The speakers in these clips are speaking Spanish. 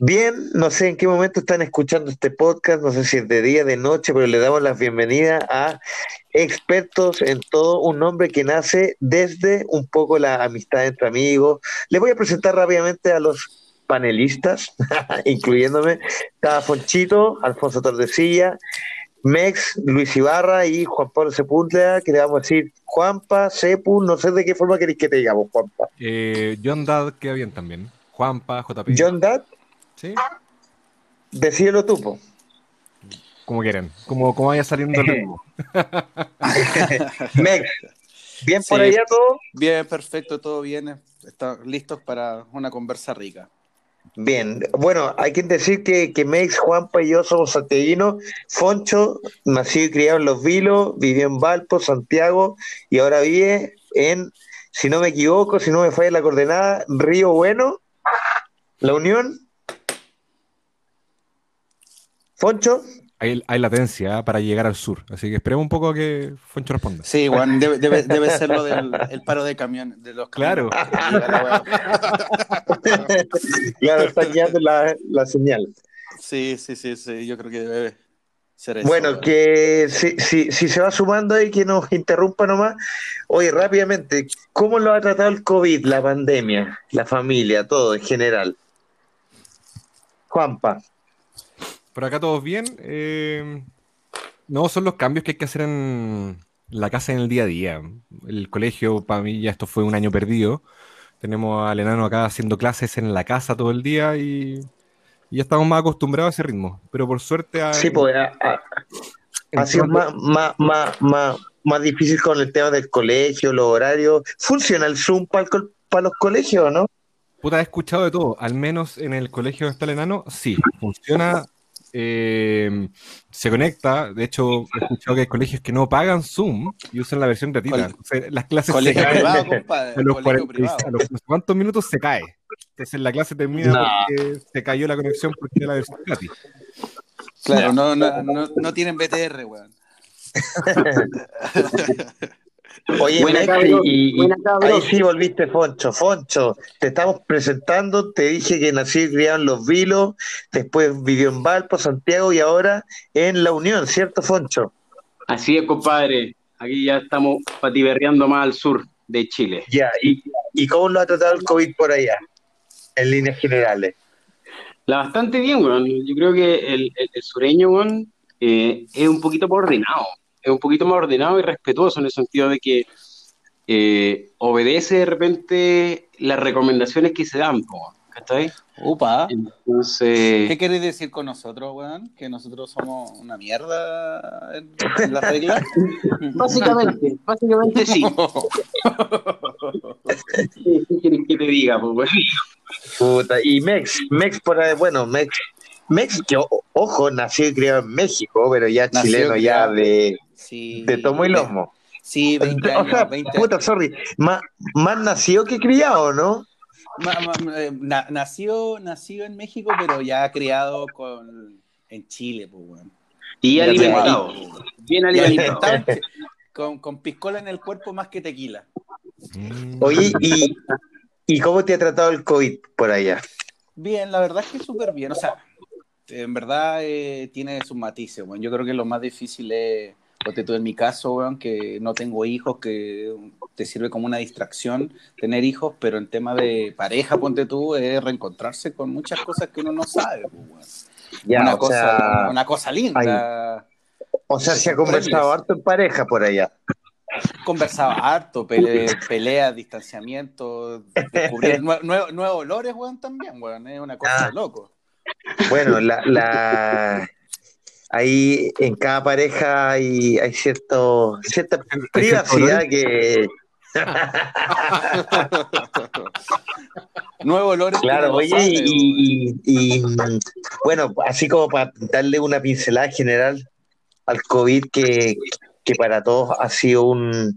Bien, no sé en qué momento están escuchando este podcast, no sé si es de día, de noche, pero le damos la bienvenida a expertos en todo, un nombre que nace desde un poco la amistad entre amigos. Le voy a presentar rápidamente a los panelistas, incluyéndome. Está Fonchito, Alfonso Tordesilla, Mex, Luis Ibarra y Juan Pablo Sepúlveda, que le vamos a decir Juanpa, Sepu, no sé de qué forma queréis que te digamos, Juanpa. Eh, John Dad queda bien también. Juanpa, JP. John Dad. Sí. Decídelo tú, po. Como quieren, como, como vaya saliendo el ritmo. Mex, ¿bien por Sí. allá todo? Bien, perfecto, todo bien. Están listos para una conversa rica. Bien, bueno, hay que decir que, que Mex, Juanpa y yo somos santiaguinos. Foncho, nacido y criado en Los Vilos, vivió en Valpo, Santiago, y ahora vive en, si no me equivoco, si no me falla la coordenada, Río Bueno, La Unión. Foncho, Hay, hay latencia para llegar al sur, así que esperemos un poco a que Foncho responda. Sí, Juan, debe, debe, debe ser lo del el paro de camiones, de los Claro. claro, está guiando la, la señal. Sí, sí, sí, sí, yo creo que debe ser eso. Bueno, que si, si, si se va sumando ahí, que nos interrumpa nomás. Oye, rápidamente, ¿cómo lo ha tratado el COVID, la pandemia, la familia, todo en general? Juanpa. Por acá todos bien. eh, no, son los cambios que hay que hacer en la casa en el día a día. El colegio, para mí, ya esto fue un año perdido. Tenemos al enano acá haciendo clases en la casa todo el día y, y ya estamos más acostumbrados a ese ritmo. Pero por suerte hay- Sí, pues ha, ha- ha sido más, más, más, más, más difícil con el tema del colegio, los horarios. ¿Funciona el Zoom para, el col- para los colegios o no? Puta, he escuchado de todo. Al menos en el colegio donde está el enano, sí, funciona. Eh, se conecta. De hecho, he escuchado que hay colegios que no pagan Zoom y usan la versión gratuita. Entonces, las clases se caen. privado, compadre. A los, colegio 40 privado. a los no sé cuántos minutos se cae. Entonces la clase termina No. porque se cayó la conexión porque era la versión gratis. Claro, no, no, no, no tienen BTR, weón. Oye, Buena, Mex, cabrón. y, y- Buena, cabrón. ahí sí volviste, Foncho. Foncho, te estamos presentando. Te dije que nací y criado en Los Vilos, después vivió en Valpo, Santiago y ahora en La Unión, ¿cierto, Foncho? Así es, compadre. Aquí ya estamos patiberreando más al sur de Chile. Ya, ¿y, y cómo lo ha tratado el COVID por allá? En líneas generales. La bastante bien, weón. Yo creo que el, el- el sureño, weón, eh, es un poquito más ordenado. Es un poquito más ordenado y respetuoso en el sentido de que eh, obedece de repente las recomendaciones que se dan, po, ¿cachai? Upa. Entonces, ¿Qué querés decir con nosotros, weón? ¿Que nosotros somos una mierda en, en las reglas? básicamente, básicamente sí. ¿Qué qué quieres que te diga, weón? Puta, y Mex, Mex por ahí, bueno, Mex, Mex, que ojo, nació y criado en México, pero ya Nació chileno, ya de, Sí. de tomo y lomo. Sí, 20 O años, sea, 20 puta, sorry, más, más nació que criado, ¿no? Ma- ma- eh, na- nació, nació en México, pero ya criado con, en Chile, pues, weón. Y alimentado, bien Y alimentado. alimentado con, con piscola en el cuerpo más que tequila. Mm. Oye, y, ¿y cómo te ha tratado el COVID por allá? Bien, la verdad es que súper bien. O sea, en verdad eh, tiene sus matices, weón. Yo creo que lo más difícil es, ponte tú en mi caso, weón, que no tengo hijos, que te sirve como una distracción tener hijos, pero en tema de pareja, ponte tú, es reencontrarse con muchas cosas que uno no sabe, pues, weón. Ya, una, cosa, sea, una cosa linda. o sea, se ha conversado harto en pareja por allá. Conversaba harto, pele- peleas, distanciamiento, descubrir nue- nue- nuevos olores, weón, también, weón. Es una cosa Ah. de loco. Bueno, la, la ahí en cada pareja hay, hay cierto, cierta privacidad que, Nuevos olores. que claro, oye, y, y- y, bueno, así como para darle una pincelada general al COVID que, que para todos ha sido un,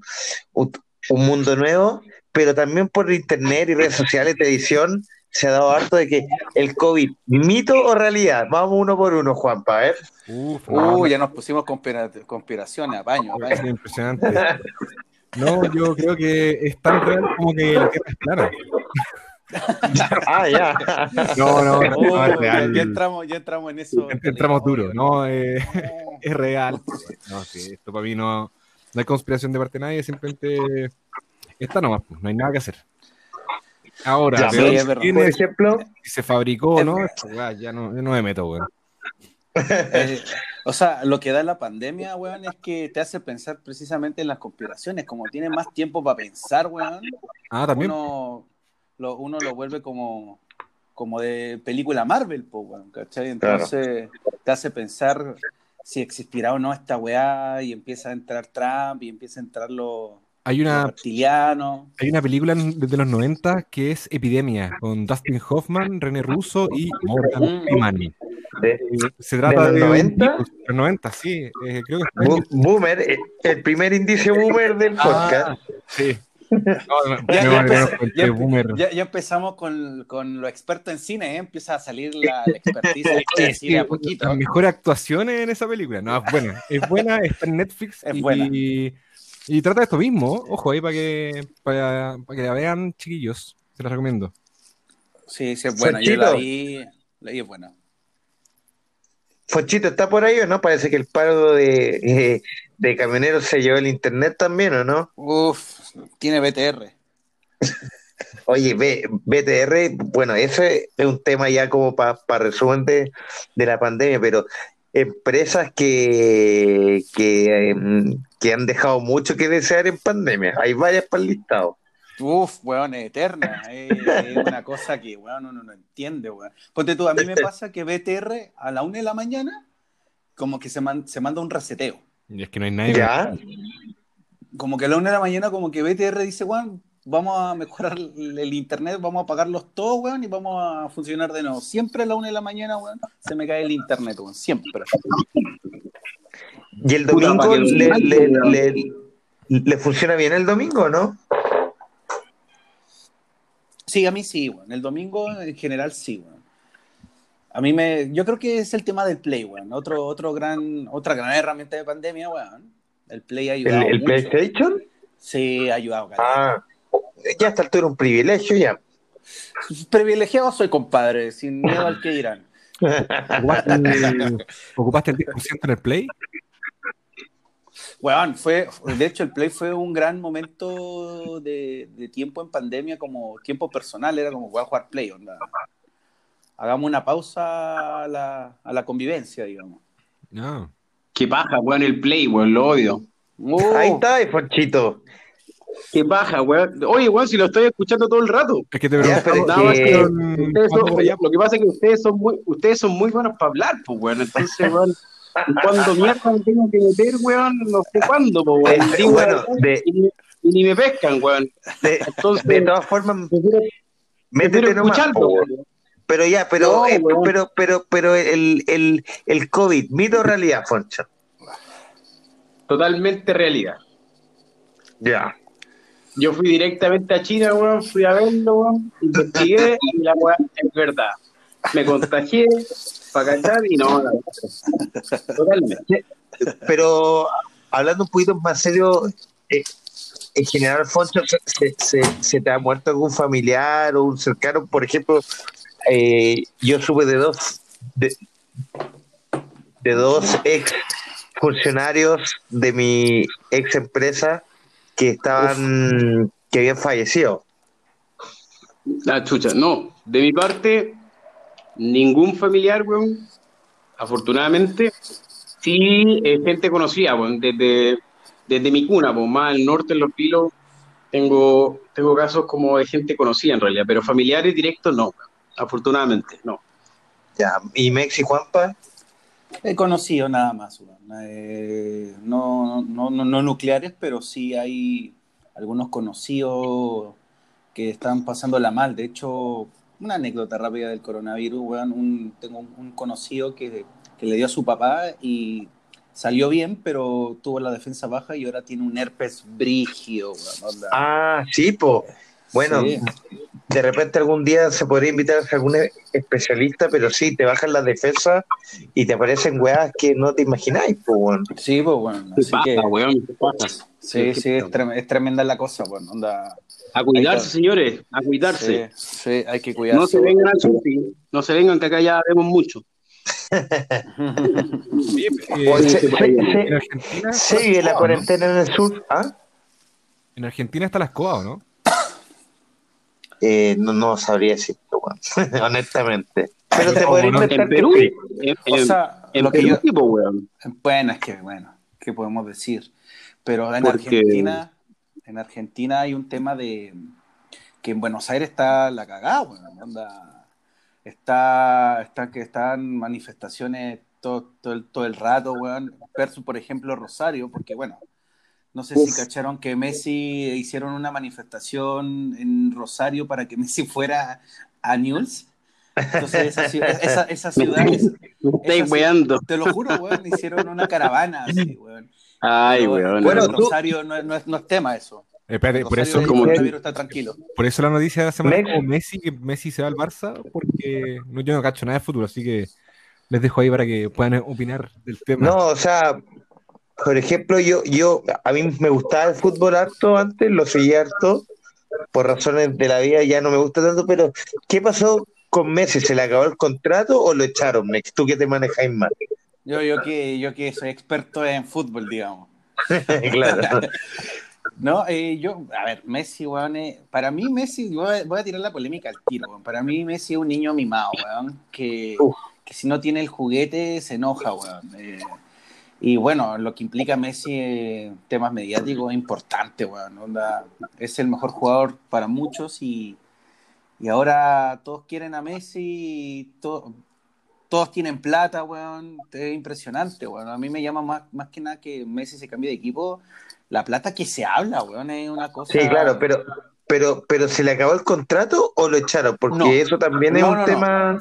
un, un mundo nuevo, pero también por internet y redes sociales, televisión, se ha dado harto de que el COVID, mito o realidad, vamos uno por uno, Juanpa, a ver. Uf, Uh, ya nos pusimos conspira- conspiraciones, apaño. es impresionante. No, yo creo que es tan real como que la Tierra es plana. ah, ya. No, no, no, Oh, no, es ya, real. ya entramos, ya entramos en eso. Entramos duro, no, eh, No. es real. No, sí, esto para mí no, no hay conspiración de parte de nadie, simplemente está nomás, pues, no hay nada que hacer. Ahora, Ya, ejemplo, si se fabricó o no, ya no, yo no me meto, weón. Eh, o sea, lo que da la pandemia, weón, es que te hace pensar precisamente en las conspiraciones. Como tiene más tiempo para pensar, weón, Ah, también. uno lo, uno lo vuelve como, como de película Marvel, po, weón, ¿cachai? Entonces te hace pensar si existirá o no esta weá y empieza a entrar Trump y empieza a entrar los, Hay una, reptilianos. hay una película desde los 90 que es Epidemia, con Dustin Hoffman, René Russo y Morgan Mm. Freeman. de- Se trata ¿De de, los un 90? virus, los 90, sí, eh, creo que está Bo- Boomer, eh, el primer indicio boomer del Ah, podcast. Sí. No, no, Ya, ya empecé- ya-. Ya, empezamos con, con lo experto en cine, ¿eh? empieza a salir la, la expertise de a poquito. Las mejores actuaciones en esa película. No, es buena. Es buena, está en Netflix. Es y, buena. y trata de esto mismo. Ojo ahí para que, para, para que la vean, chiquillos. Se las recomiendo. Sí, sí, es buena. Yo la vi, la vi es buena. Fonchito, ¿está por ahí o no? Parece que el paro de, eh, de camioneros se llevó el internet también, ¿o no? Uf, tiene BTR. Oye, B- BTR, bueno, ese es un tema ya como para resumen de, de la pandemia, pero empresas que, que, em, que han dejado mucho que desear en pandemia. Hay varias para el listado. Uf, weón, es eterna. Es, es una cosa que, weón, uno no entiende, weón. Ponte tú, a mí me pasa que BTR a la una de la mañana, como que se, man- se manda un reseteo. Y es que no hay nadie. ¿Ya? Como que a la una de la mañana, como que BTR dice, weón, vamos a mejorar el, el internet, vamos a apagarlos todos, weón, y vamos a funcionar de nuevo. Siempre a la una de la mañana, weón, se me cae el internet, weón, siempre. ¿Y el domingo le, le, manden, le- le funciona bien el domingo, no? Sí, a mí sí, weón. El domingo en general sí, weón. A mí me, yo creo que es el tema del Play, weón. Otro, otro gran, otra gran herramienta de pandemia, weón. El Play ha ¿El, ayudado el mucho. PlayStation? Sí, ha ayudado. Ah, ya hasta altura un privilegio ya. Privilegiado soy, compadre, sin miedo al que dirán. ¿Ocupaste el, ocupaste el 10% en el Play? Weón, fue, de hecho, el Play fue un gran momento de, de tiempo en pandemia, como tiempo personal, era como voy a jugar Play, onda. Hagamos una pausa a la, a la convivencia, digamos. No. Qué paja, weón, el play, weón, lo odio. Uh, Ahí está, Fonchito. Qué paja, weón. Oye, weón, si lo estoy escuchando todo el rato. Es que te Ya, preguntaba. pero Nada más que- que con- ustedes son- ¿cuándo ya- lo que pasa es que ustedes son muy, ustedes son muy buenos para hablar, pues, weón. Entonces, weón, cuando mierda me tengo que meter, weón, no sé cuándo, pues, weón. Digo, bueno, weón, de- y, ni- y ni me pescan, weón. De, Entonces, de todas formas, prefiero, métete prefiero nomás. escucharlo, po, weón. Pero ya, pero, No, eh, pero, pero, pero el, el, el COVID, mito o realidad, Foncho. Totalmente realidad. Ya. Yo fui directamente a China, weón, fui a verlo, weón, investigué y la weá es verdad. Me contagié para cachar y no, la verdad. Totalmente. Pero hablando un poquito más serio, eh, en general, Foncho, ¿se, se, se- se te ha muerto algún familiar o un cercano? Por ejemplo, eh, yo supe de dos, de, de dos ex funcionarios de mi ex empresa que estaban, que habían fallecido. La chucha, no. De mi parte, ningún familiar, weón. Afortunadamente, sí, eh, gente conocida, weón. Desde, desde mi cuna, pues más al norte, en Los Pilos, tengo, tengo casos como de gente conocida en realidad, pero familiares directos no, weón. Afortunadamente, no. Ya, y Mex y Juanpa, He conocido nada más. Eh, no, no, no, no nucleares, pero sí hay algunos conocidos que están pasándola mal. De hecho, una anécdota rápida del coronavirus, weón. Un, tengo un, un conocido que, que le dio a su papá y salió bien, pero tuvo la defensa baja y ahora tiene un herpes brígido, weón. Ah, sí, po. Bueno, Sí. de repente algún día se podría invitar a algún especialista, pero sí, te bajan las defensas y te aparecen weas que no te imagináis, pues. Sí, pues, bueno. ¿Qué Así pasa, que, sí, ¿Qué sí, es, trem- es tremenda la cosa, bueno, onda. A cuidarse, señores, a cuidarse. Sí, sí, hay que cuidarse. No se vengan al surti, no se vengan que acá ya vemos mucho. Eh, se- en Argentina. ¿Se vive la cuarentena en el sur? ¿Ah? En Argentina está la escoba, ¿o no? Eh, no, no sabría decirlo, weón. honestamente. Pero te ¿Cómo podría no? inventar En que Perú, en, O sea, en lo que yo. tipo, weón. Bueno, es que, bueno, ¿qué podemos decir? Pero en Porque- Argentina, en Argentina hay un tema de que en Buenos Aires está la cagada, bueno, onda, está, está que están manifestaciones todo, todo, el, todo el rato, weón, versus, por ejemplo, Rosario, porque bueno, no sé si cacharon que Messi hicieron una manifestación en Rosario para que Messi fuera a News. Entonces esa, ciudad- esa, esa ciudad, Me estáis Esa te lo juro, weón, hicieron una caravana así, weón. Ay, Pero, weón. Bueno, tú- Rosario no, es- no es, no es tema eso. Eh, espérate, por eso, como- coronavirus está tranquilo. por eso la noticia de la semana como Messi, que Messi se va al Barça, porque no, yo no cacho nada de fútbol, así que les dejo ahí para que puedan opinar del tema. No, o sea, por ejemplo, yo, yo, a mí me gustaba el fútbol harto antes, lo seguía harto, por razones de la vida ya no me gusta tanto, pero ¿qué pasó con Messi? ¿Se le acabó el contrato o lo echaron, Mex? Tú que te manejáis más. Yo, yo, que, yo que soy experto en fútbol, digamos. claro. No, eh, yo, a ver, Messi, weón, eh, para mí Messi, voy a, voy a tirar la polémica al tiro, weón. Para mí Messi es un niño mimado, weón, que si no tiene el juguete se enoja, weón. Eh, y bueno, lo que implica Messi en temas mediáticos es importante, weón. Onda, es el mejor jugador para muchos y, y ahora todos quieren a Messi, to- todos tienen plata, weón. Es impresionante, weón. A mí me llama más, más que nada que Messi se cambie de equipo. La plata que se habla, weón, es una cosa. Sí, claro, pero, pero, pero ¿se le acabó el contrato o lo echaron? Porque No. eso también es No, un no. tema.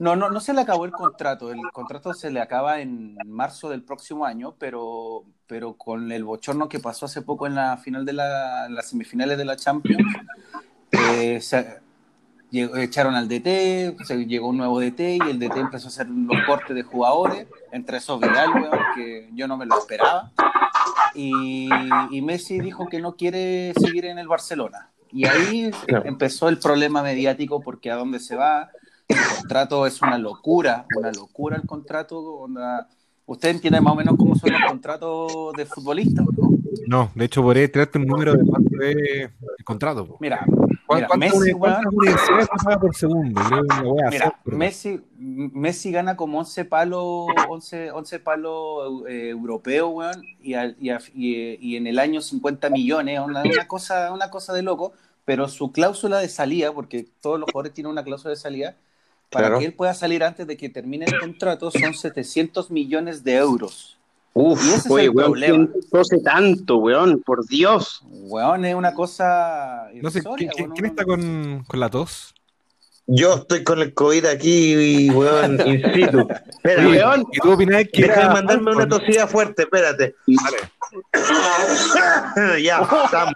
No, no, no se le acabó el contrato. El contrato se le acaba en marzo del próximo año, pero, pero con el bochorno que pasó hace poco en la final de la, en las semifinales de la Champions, eh, se- llegó- echaron al DT, se llegó un nuevo DT y el DT empezó a hacer los cortes de jugadores, entre esos Vidal, weón, que yo no me lo esperaba. Y, y Messi dijo que no quiere seguir en el Barcelona. Y ahí Claro. empezó el problema mediático porque a dónde se va, el contrato es una locura, una locura el contrato. onda- Usted entiende más o menos cómo son los contratos de futbolistas, ¿no? No, de hecho, podré tirarte un número de cuánto es el contrato. po. Mira, ¿Cuán- mira, ¿Cuántas Messi, uni- cuántas weón, universidades paga por segundo? Creo que lo voy a mira, hacer, pero- Messi, Messi gana como 11 palos, 11, 11 palos eh, europeos, weón, y, a- y- y en el año 50 millones, una, una cosa, una cosa de loco, pero su cláusula de salida, porque todos los jugadores tienen una cláusula de salida, para Claro. que él pueda salir antes de que termine el contrato son 700 millones de euros. Uf, Y ese es el weón, problema. ¿quién tose tanto, weón? Por Dios. Weón, es una cosa. No sé, ¿quién, weón, quién uno- está con, con la tos? yo estoy con el COVID aquí, weón, in situ. Espérate, Oye, weón. ¿Y tú opinás que Deja de mandarme una tosida fuerte, espérate. ya, estamos.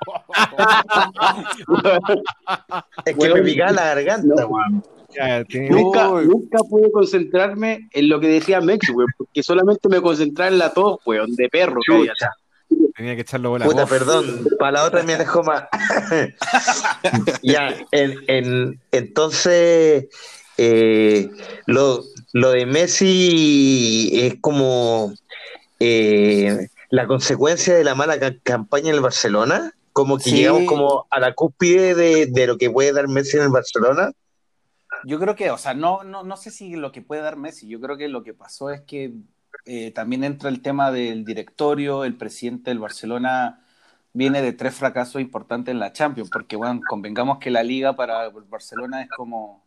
Es que Weón. me picaba la garganta, No. weón. Ya, Nunca, nunca pude concentrarme en lo que decía Mex, weón, porque solamente me concentraba en la tos, weón, de perro. que había. Tenía que echarlo bola. Puta, perdón, para la otra me dejó más. ya, en, en- entonces, eh, lo, lo de Messi es como eh, la consecuencia de la mala ca- campaña en el Barcelona, como que Sí. llegamos como a la cúspide de, de lo que puede dar Messi en el Barcelona. Yo creo que, o sea, no, no, no sé si lo que puede dar Messi, yo creo que lo que pasó es que eh, también entra el tema del directorio, el presidente del Barcelona viene de tres fracasos importantes en la Champions, porque, bueno, convengamos que la liga para el Barcelona es como,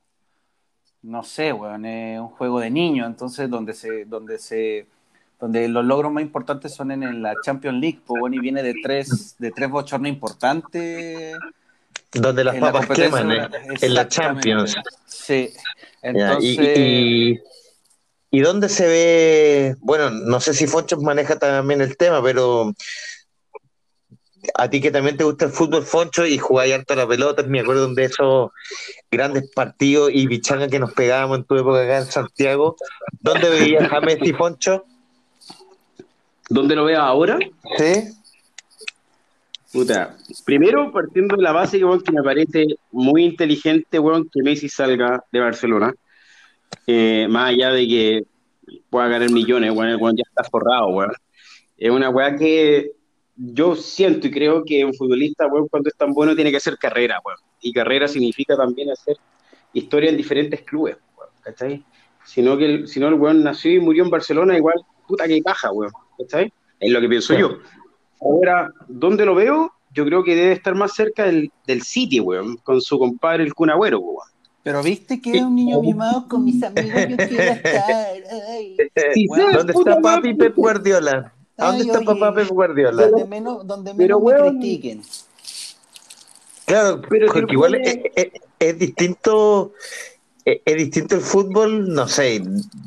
no sé, weón, es un juego de niños, entonces donde se, donde se, donde los logros más importantes son en, en la Champions League, pues, bueno, y viene de tres, de tres bochornos importantes Donde las en la papas competencia, queman, eh, en la. Champions. Sí, Ya, entonces... y, y, y dónde se ve, bueno, no sé si Fonchos maneja también el tema, pero a ti que también te gusta el fútbol, Foncho, y jugáis harto a la pelota, me acuerdo de esos grandes partidos y bichanga que nos pegábamos en tu época acá en Santiago. ¿Dónde veías a Messi, Foncho? ¿Dónde lo veo ahora? Sí. Puta, primero partiendo de la base que, que me parece muy inteligente, weón, que Messi salga de Barcelona. Eh, más allá de que pueda ganar millones, weón, el weón ya está forrado, weón. Es una weá que yo siento y creo que un futbolista, weón, cuando es tan bueno tiene que hacer carrera, weón. Y carrera significa también hacer historia en diferentes clubes, weón, ¿cachai? Sino que el, si no el weón nació y murió en Barcelona, igual, puta que caja, weón, ¿cachai? Es lo que pienso yo. Ahora, ¿dónde lo veo? Yo creo que debe estar más cerca del, del City, weón, con su compadre el Kun Agüero, weón. Pero viste que es un niño mimado con mis amigos, yo quiero estar. Ay. Sí, Bueno, ¿Dónde está papi Pep Guardiola? ¿A dónde Ay, está oye. papá Pep Guardiola? Donde menos, donde Pero, menos me weón. critiquen. Claro, Pero porque igual es- es distinto, es, es distinto el fútbol, no sé,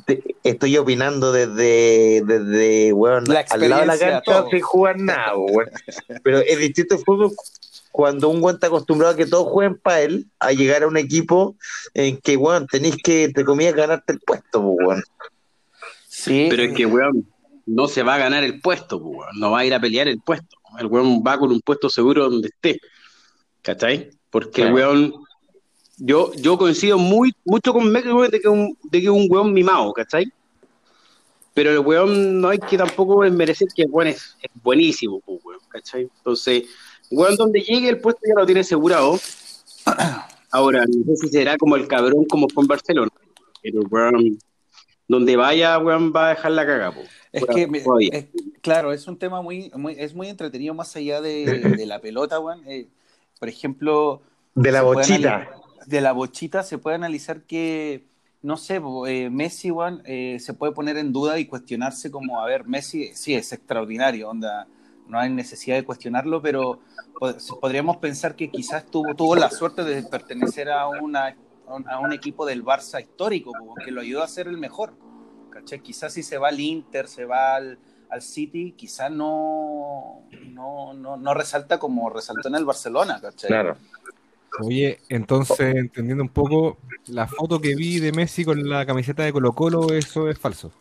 de- estoy opinando desde, desde weón, La al lado de la cancha sin jugar nada, weón. Pero es distinto el fútbol cuando un weón está acostumbrado a que todos jueguen para él, a llegar a un equipo en que, weón, tenéis que, entre comillas, ganarte el puesto, pues, weón. Sí. Pero es que, weón, no se va a ganar el puesto, pues, weón. No va a ir a pelear el puesto. El weón va con un puesto seguro donde esté. ¿Cachai? Porque el Claro. weón. Yo, yo coincido muy, mucho con weón, de que, un, de que es un weón mimado, ¿cachai? Pero el weón no hay que tampoco merecer que el weón es, es buenísimo, pues, weón, ¿cachai? Entonces, weón, donde llegue el puesto ya lo tiene asegurado. Ahora, no sé si será como el cabrón como fue en Barcelona. Pero, weón, donde vaya, weón, va a dejar la caga, po. Es que, es- claro, es un tema muy, muy, es muy entretenido más allá de, de la pelota, weón. Eh, por ejemplo, De la bochita. De la bochita se puede analizar que, no sé, eh, Messi, eh, se puede poner en duda y cuestionarse como, a ver, Messi sí es extraordinario, onda, no hay necesidad de cuestionarlo, pero po- podríamos pensar que quizás tuvo, tuvo la suerte de pertenecer a, una, a un- equipo del Barça histórico, que lo ayudó a ser el mejor. ¿cachai? Quizás si se va al Inter, se va al, al City, quizás no, no, no, no resalta como resaltó en el Barcelona. Claro. Oye, entonces, entendiendo un poco, la foto que vi de Messi con la camiseta de Colo Colo, eso es falso.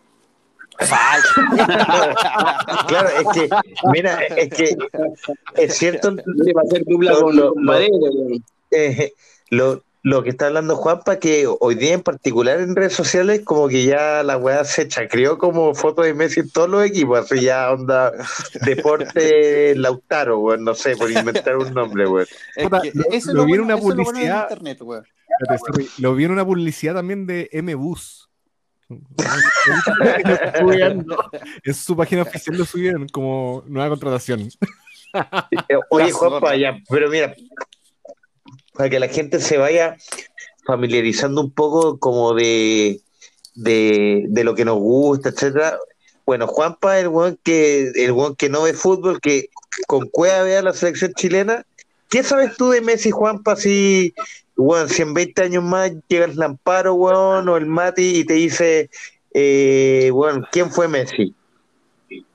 Falso. Claro, es que, mira, es que es cierto Le va a hacer dupla Lo- con lo- con lo- eh, lo, lo que está hablando Juanpa, que hoy día en particular en redes sociales, como que ya la weá se chacrió como foto de Messi en todos los equipos, así ya onda deporte Lautaro, weón, no sé, por inventar un nombre, weón. Es Puta, que lo- eso lo lo vi en una es lo publicidad. internet, weón. Lo vi en una publicidad también de M-Bus. En su página oficial lo subieron como nueva contratación. Eh, Oye, Juanpa, ya, pero mira, para que la gente se vaya familiarizando un poco como de, de, de lo que nos gusta, etcétera. Bueno, Juanpa es el weón que, el weón que no ve fútbol, que con cueva vea la selección chilena. ¿Qué sabes tú de Messi, Juanpa, si, weón, si en 20 años más llega el Lamparo, weón, o el Mati y te dice, eh, weón, ¿quién fue Messi?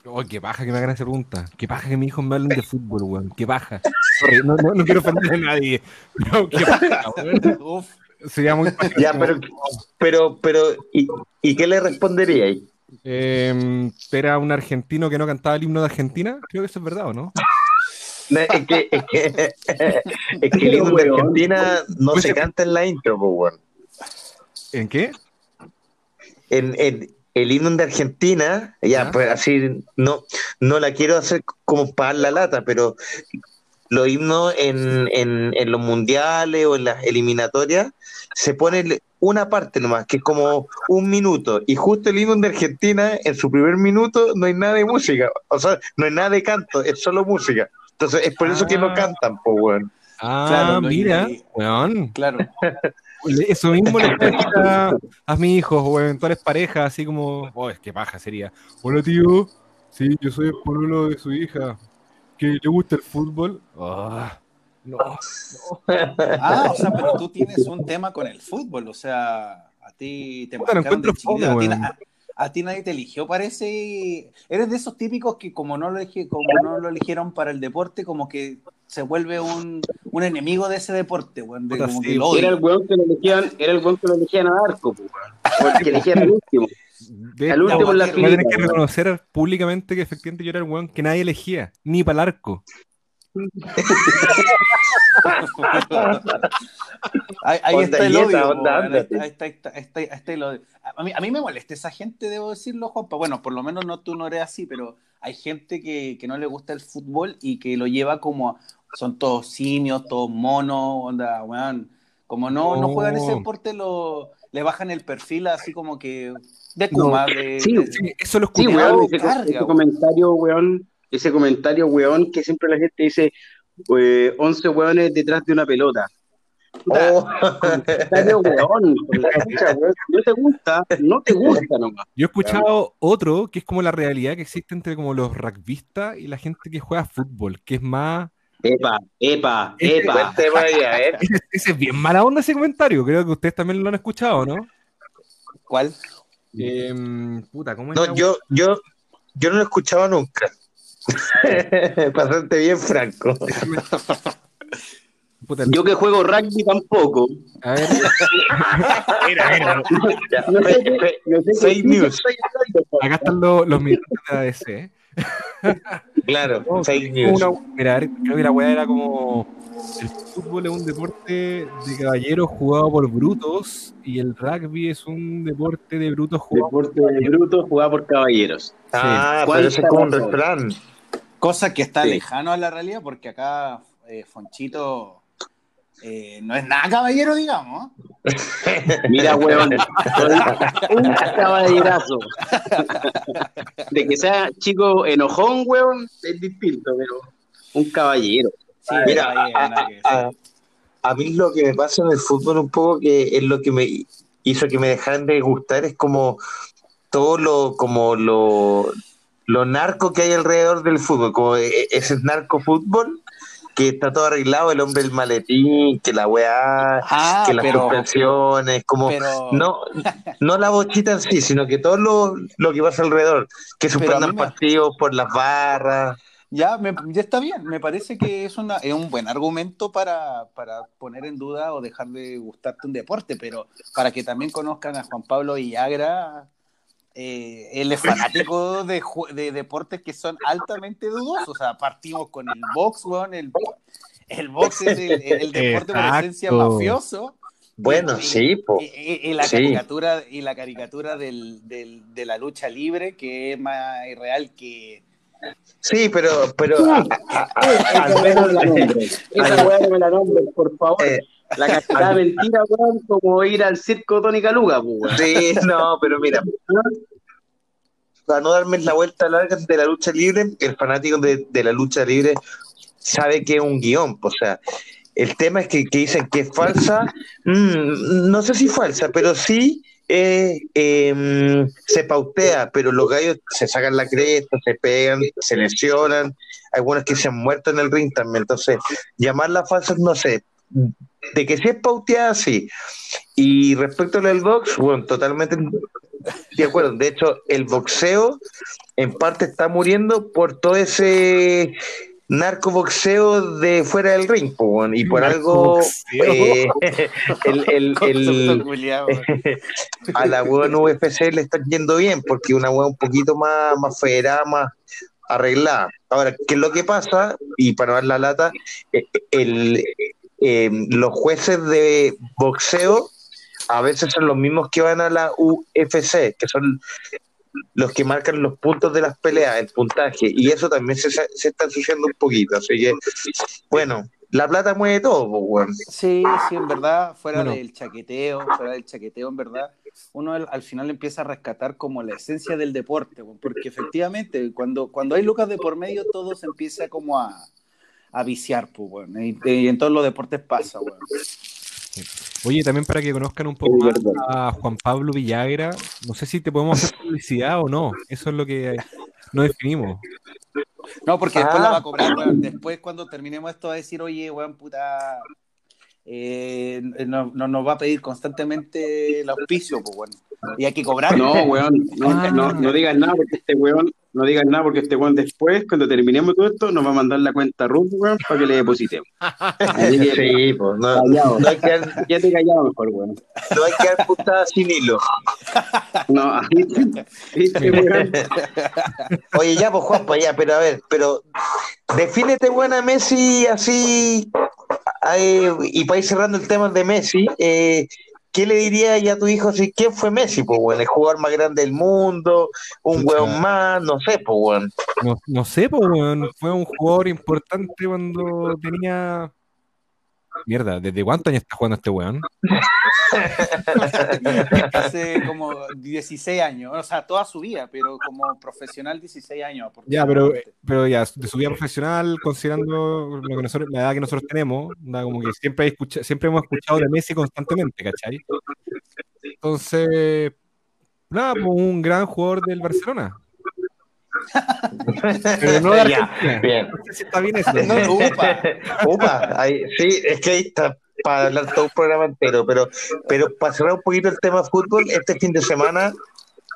Oh, qué paja que me hagan esa pregunta. Qué paja que mis hijos me hablen de fútbol, weón. Qué paja. Sorry, no, no, no quiero ofender a nadie. Pero qué paja, weón. Uf, Sería muy paja. Ya, pero, pero, pero, ¿y, y qué le respondería ahí? Eh, era un argentino que no cantaba el himno de Argentina. Creo que eso es verdad, ¿o no? No, Es que, es que, es que el himno de Argentina no se canta en la intro, pues, weón. ¿En qué? En, en- el himno de Argentina, ya, ¿Ya? pues así, no, no la quiero hacer como para la lata, pero los himnos en, en, en los mundiales o en las eliminatorias se pone una parte nomás, que es como un minuto, y justo el himno de Argentina, en su primer minuto, no hay nada de música, o sea, no hay nada de canto, es solo música. Entonces, es por eso que no Ah. cantan, pues, weón. Ah, Claro, no, mira, weón. claro. Eso mismo le decir a, a mis hijos o eventuales parejas, así como, oh, es que paja sería. Hola tío, sí, yo soy el pololo de su hija. ¿Que le gusta el fútbol? Ah, no, Ah, o sea, pero tú tienes un tema con el fútbol, o sea, a ti te marcaron de chiquito, a ti, a ti nadie te eligió, parece. Eres de esos típicos que como no lo, como no lo eligieron para el deporte, como que se vuelve un, un enemigo de ese deporte, weón. de- como que lo Era el weón que lo elegían, era el weón que lo elegían a arco, pues, weón. Porque elegían al último. De Al último en la voy a tener que reconocer públicamente que efectivamente yo era el weón que nadie elegía, ni para el arco. Ahí, ahí está el dieta, odio. onda, weón. Ahí ándate. está, ahí está, ahí está, ahí está- ahí está el odio. A mí, a mí me molesta esa gente, debo decirlo, Juanpa. Bueno, por lo menos no tú no eres así, pero hay gente que, que no le gusta el fútbol y que lo lleva como a- son todos simios, todos monos, onda, weón. Como no, no juegan ese No. deporte, lo, le bajan el perfil así como que de Kuma, de, Sí, de- Sí, eso lo Sí, weón, ese, carga, ese weón. comentario, weón, ese comentario, weón, que siempre la gente dice, eh, 11 weones detrás de una pelota. Oh. comentario, weón, weón. No te gusta, no te gusta nomás. Yo he escuchado otro que es como la realidad que existe entre como los rugbyistas y la gente que juega fútbol, que es más... Epa, epa, epa. Ese, ese es bien mala onda ese comentario, creo que ustedes también lo han escuchado, ¿no? ¿Cuál? Em, puta, ¿cómo es No, yo, yo, yo no lo escuchaba nunca. Bastante bien, Franco. Puta, Yo que juego rugby tampoco. a ver, No sé qué- no sé qué Fake chucha news. acá están los, los militantes de ADC. ¿eh? Claro, No, fake news. una- mira, creo que la weá era como. El fútbol es un deporte de caballeros jugado por brutos y el rugby es un deporte de brutos jugado Deporte de bruto jugado por caballeros. Ah, ¿Cuál pero ese es como un razón? Cosa que está Sí. lejano a la realidad, porque acá eh, Fonchito eh, no es nada caballero, digamos. Mira, soy un caballerazo. De que sea chico enojón, weón, es distinto, pero un caballero. Sí, Mira, a, a- a mí lo que me pasa en el fútbol un poco que es lo que me hizo que me dejaran de gustar es como todo lo como lo, lo narco que hay alrededor del fútbol, como e- ese narco fútbol que está todo arreglado, el hombre del maletín, que la weá, Ah, que las pero, suspensiones, como pero, no, no la bochita en sí, sino que todo lo, lo que pasa alrededor, que suspendan me- partidos por las barras. ya, me- ya está bien. Me parece que es, una, es un buen argumento para, para poner en duda o dejar de gustarte un deporte, pero para que también conozcan a Juan Pablo Villagra, eh, él es fanático de, de deportes que son altamente dudosos. O sea, partimos con el box, weón, el, el box es el, el deporte por esencia mafioso. Bueno, Y- sí, po. Y, y- y la Sí. caricatura, y la caricatura del, del- de la lucha libre, que es más irreal que. Sí, pero, pero a- a- a- al menos no me la nombren. Esa weá no me la nombren, por favor. Eh, La cascada mentira, weón, como ir al circo Tony Caluga, pues, weón. Sí, no, pero mira, para no darme la vuelta larga de la lucha libre, el fanático de, de la lucha libre sabe que es un guion, o sea, el tema es que, dicen que es falsa, mm, no sé si falsa, pero sí eh, em, se pautea, pero los gallos se sacan la cresta, se pegan, se lesionan, hay buenos que se han muerto en el ring también, entonces llamarla falsa, no sé, de que sí es pauteada, sí. Y respecto al box, bueno, totalmente de acuerdo. De hecho, el boxeo en parte está muriendo por todo ese narcoboxeo de fuera del ring, y por algo eh, el, el, el- a la weón UFC le está yendo bien, porque una weón un poquito más, más federada, más arreglada. Ahora, ¿qué es lo que pasa? Y para no dar la lata, eh, el, eh, los jueces de boxeo a veces son los mismos que van a la UFC, que son los que marcan los puntos de las peleas, el puntaje, y eso también se, se está ensuciando un poquito. Así que, bueno, la plata mueve todo, pues, weón. Sí, sí, en verdad, fuera Bueno. del chaqueteo, fuera del chaqueteo, en verdad, uno al, al final empieza a rescatar como la esencia del deporte, porque efectivamente, cuando, cuando hay lucas de por medio, todo se empieza como a, a viciar, pues, weón, y, y en todos los deportes pasa, weón. Oye, también para que conozcan un poco más a Juan Pablo Villagra, no sé si te podemos hacer publicidad o no, eso es lo que no definimos. No, porque después Ah. la va a cobrar, weón. Después, cuando terminemos esto, va a decir, oye, weón, puta. Eh, no, no- nos va a pedir constantemente el auspicio, pues, bueno. Y hay que cobrar. No, weón, no, Ah. no, no digas nada porque este weón, no digas nada porque este weón después, cuando terminemos todo esto, nos va a mandar la cuenta Ruth, weón, para que le depositemos. Así que, Sí, pues no, callado. no hay que dar, Ya te callado mejor, weón. no hay que dar putada sin hilo. No, ¿viste? ¿Viste, weón? Oye, ya, pues Juanpa, ya, pero a ver, pero defínete buena Messi así, eh, y para ir cerrando el tema de Messi, eh, ¿qué le diría ya a tu hijo si quién fue Messi? Pues bueno, el jugador más grande del mundo, un hueón más, no sé, pues. No, no sé, pues, weón, fue un jugador importante cuando tenía. Mierda, ¿desde cuántos años está jugando este weón? Hace como 16 años, o sea, toda su vida, pero como profesional 16 años. Ya, pero, pero ya, de su vida profesional, considerando lo que nosotros, la edad que nosotros tenemos, da como que siempre, hay escucha- siempre hemos escuchado de Messi constantemente, ¿cachai? Entonces, nada, pues un gran jugador del Barcelona. Pero no de Ya, Argentina. bien. No sé si está bien eso. No, upa. Upa, ahí- sí, es que ahí está para hablar todo un programa entero, pero, pero para cerrar un poquito el tema fútbol, este fin de semana,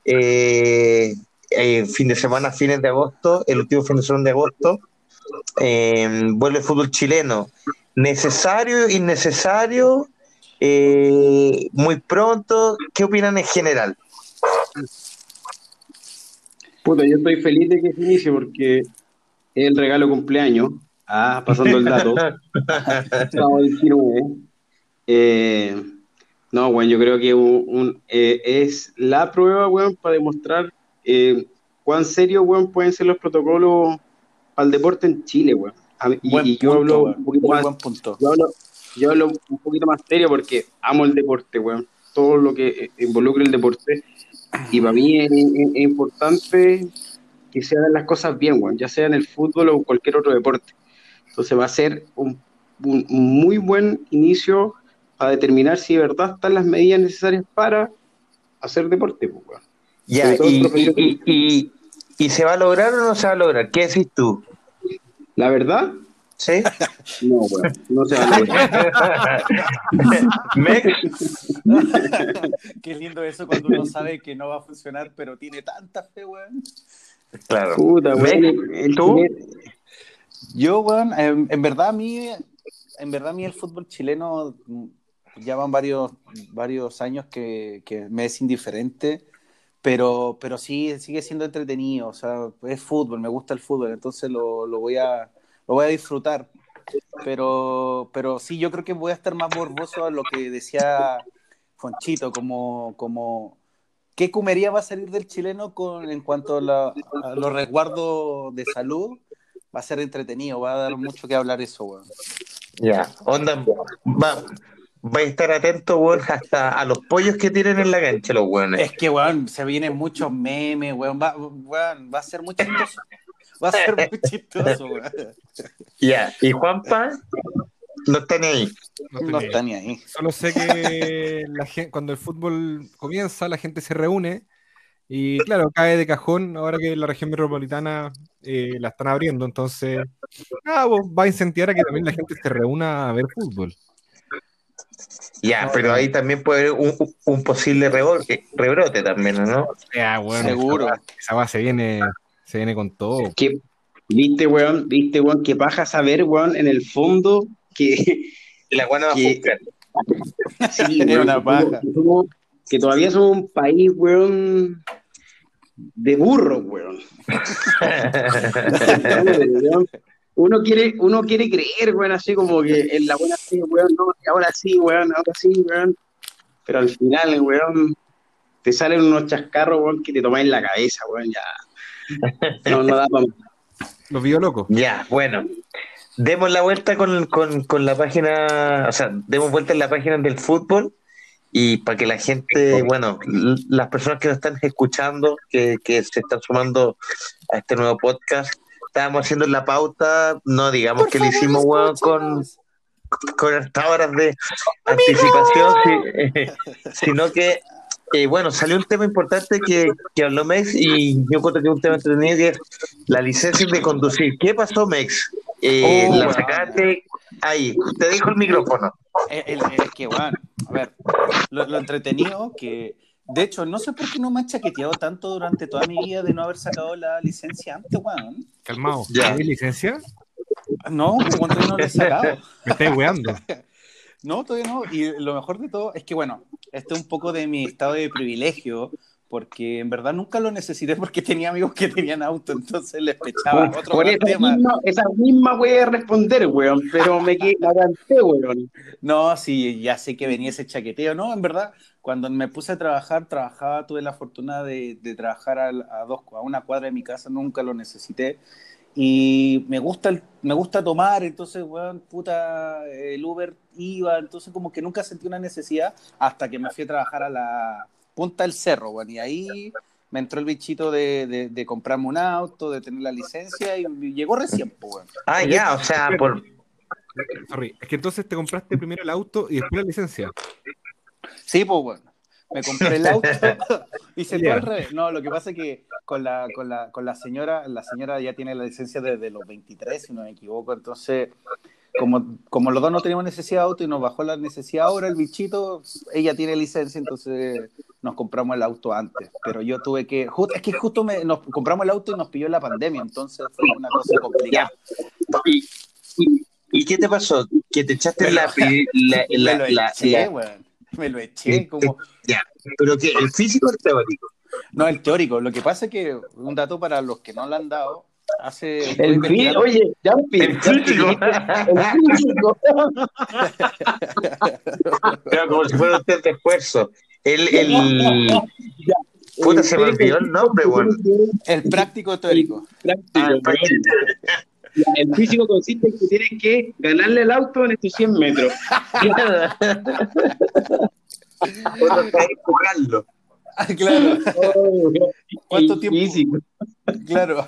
eh, eh, fin de semana, fines de agosto, el último fin de semana de agosto, eh, vuelve el fútbol chileno. Necesario, innecesario, eh, muy pronto, ¿qué opinan en general? Puta, yo estoy feliz de que se inicie porque es el regalo cumpleaños. Ah, pasando el dato. Sábado 19. Eh, no, bueno, yo creo que un, un, eh, es la prueba, weón, para demostrar eh, cuán serio, weón, pueden ser los protocolos para el deporte en Chile, weón. Y, Buen y yo punto, hablo un poquito más buen punto. yo hablo, yo hablo un poquito más serio porque amo el deporte, weón. Todo lo que eh, involucre el deporte. Y para mí es, es- es importante que se hagan las cosas bien, weón, ya sea en el fútbol o cualquier otro deporte. Entonces va a ser un, un- un muy buen inicio para determinar si de verdad están las medidas necesarias para hacer deporte, pues, weón. Ya, y, y- y- y se va a lograr o no se va a lograr? ¿Qué decís tú? La verdad, ¿Sí? no, weón, no se va a lograr. Mex, Qué lindo eso cuando uno sabe que no va a funcionar, pero tiene tanta fe, weón. Claro. Puta, weón, ¿tú? Yo, weón, en, en verdad a mí, en verdad a mí el fútbol chileno mm, ya van varios, varios años que, que me es indiferente, pero, pero sí sigue siendo entretenido, o sea, es fútbol, me gusta el fútbol, entonces lo, lo voy a, lo voy a disfrutar. Pero, pero sí, yo creo que voy a estar más morboso a lo que decía Fonchito, como, como ¿qué comería va a salir del chileno con, en cuanto a, la- a los resguardos de salud? Va a ser entretenido, va a dar mucho que hablar eso, weón. Ya, onda, va, va a estar atento, weón, hasta a los pollos que tienen en la cancha, los weones. Es que, weón, se vienen muchos memes, weón, va, weón, va a ser muy chistoso. Va a ser muy chistoso, weón. Ya, y Juanpa no está ni ahí. No estoy No ni está ahí. ni ahí. Solo sé que la cuando el fútbol comienza, la gente se reúne y claro, cae de cajón ahora que la región metropolitana eh, la están abriendo, entonces ah, va a incentivar a que también la gente se reúna a ver fútbol. Ya, pero ahí también puede haber un, un posible rebrote, rebrote también, ¿no? Ya, bueno, Seguro. Esa, esa weá se viene, se viene con todo. que viste, weón, viste, weón, que paja saber, weón, en el fondo que, La guana va a Que- buscar. sí, Es weón, una que paja. que somos- que todavía somos un país, weón, de burros, weón. Uno quiere, uno quiere creer, weón, así como que en la buena fe, weón, no, y ahora sí, weón, ahora sí, weón. Pero al final, weón, te salen unos chascarros, weón, que te tomáis la cabeza, weón, ya. No, no da para Los vio locos. Ya, bueno. Demos la vuelta con, con, con la página, o sea, demos vuelta en la página del fútbol y para que la gente, bueno, las personas que nos están escuchando, que, que se están sumando a este nuevo podcast, estábamos haciendo la pauta, no digamos que lo hicimos, weón, con, con hasta horas de anticipación, sino que, eh, bueno, salió un tema importante que, que habló Mex y yo encuentro que es un tema entretenido que es la licencia de conducir. ¿Qué pasó, Mex? Eh, Oh, la sacaste ahí, te dejo el micrófono. El, el- el que, weón, a ver, lo, lo entretenido que De hecho, no sé por qué no me han chaqueteado tanto durante toda mi vida de no haber sacado la licencia antes, weón. Calmado. Ya. ¿Tienes licencia? No, cuando no la he sacado. Me estáis weando. No, todavía no. Y lo mejor de todo es que, bueno, este es un poco de mi estado de privilegio, porque en verdad nunca lo necesité porque tenía amigos que tenían auto, entonces les pechaba otro por esa, tema. misma, esa misma voy a responder, weón, pero me quedé, aguanté, weón. No, sí, ya sé que venía ese chaqueteo. No, en verdad, cuando me puse a trabajar, trabajaba, tuve la fortuna de, de trabajar al- a, dos, a una cuadra de mi casa, nunca lo necesité. Y me gusta, el- me gusta tomar, entonces, weón, puta, el Uber iba, entonces como que nunca sentí una necesidad hasta que me fui a trabajar a la punta del cerro, weón, y ahí me entró el bichito de, de, de comprarme un auto, de tener la licencia, y llegó recién, pues, weón. Ah, ya, o sea, por, Sorry. Es que entonces te compraste primero el auto y después la licencia. Sí, pues bueno. Me compré el auto y se Ya. al revés. No, lo que pasa es que con la, con, la, con la señora, la señora ya tiene la licencia desde los 23, si no me equivoco. Entonces, como, como los dos no teníamos necesidad de auto y nos bajó la necesidad ahora, el bichito, ella tiene licencia, entonces nos compramos el auto antes. Pero yo tuve que, ju- es que justo me, nos compramos el auto y nos pilló la pandemia, entonces fue una cosa complicada. ¿Y, y, y qué te pasó? Que te echaste la, la, la, la-. Me lo eché como... ya, pero que el físico o el teórico. No, el teórico. Lo que pasa es que, un dato para los que no lo han dado, hace... El investigando- oye, Jumpy, El físico. el físico. Pero como si fuera un test de esfuerzo. El, el, Puta, se me olvidó el nombre, weón. El práctico teórico. Práctico, Ah, weón. Ya, El físico consiste en que tienes que ganarle el auto en estos 100 metros. Ah, claro, ¿Cuánto tiempo? físico. claro.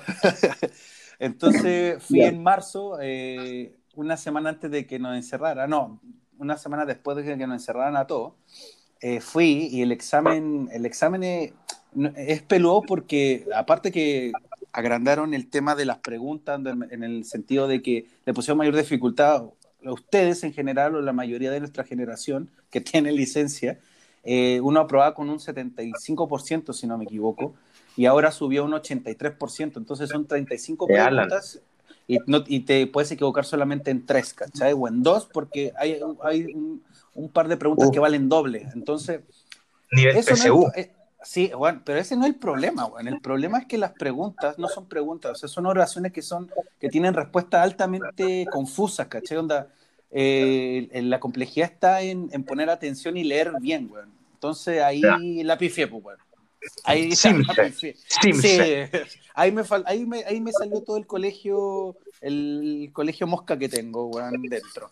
Entonces fui en marzo, eh, una semana antes de que nos encerrara, no, una semana después de que nos encerraran a todos, eh, fui y el examen, el examen es, es peludo porque aparte que agrandaron el tema de las preguntas en, el sentido de que le pusieron mayor dificultad a ustedes en general o la mayoría de nuestra generación que tiene licencia, eh, uno aprobaba con un 75%, si no me equivoco, y ahora subió un 83%, entonces son 35 Eh, Alan. preguntas y, no, y te puedes equivocar solamente en tres, ¿cachai? O en dos, porque hay, hay un, un par de preguntas Uh. que valen doble. Entonces, Nivel eso no PSU. es- sí, bueno, pero ese no es el problema, bueno. El problema es que las preguntas no son preguntas, o sea, son oraciones que son, que tienen respuestas altamente confusas, ¿cachai? Onda, eh, la complejidad está en, en poner atención y leer bien, weón. Entonces ahí Ya. la pifié, pues, weón. Ahí. Simse. Sí, ahí me, fal- ahí, me, ahí me salió todo el colegio, el colegio mosca que tengo, weón, dentro.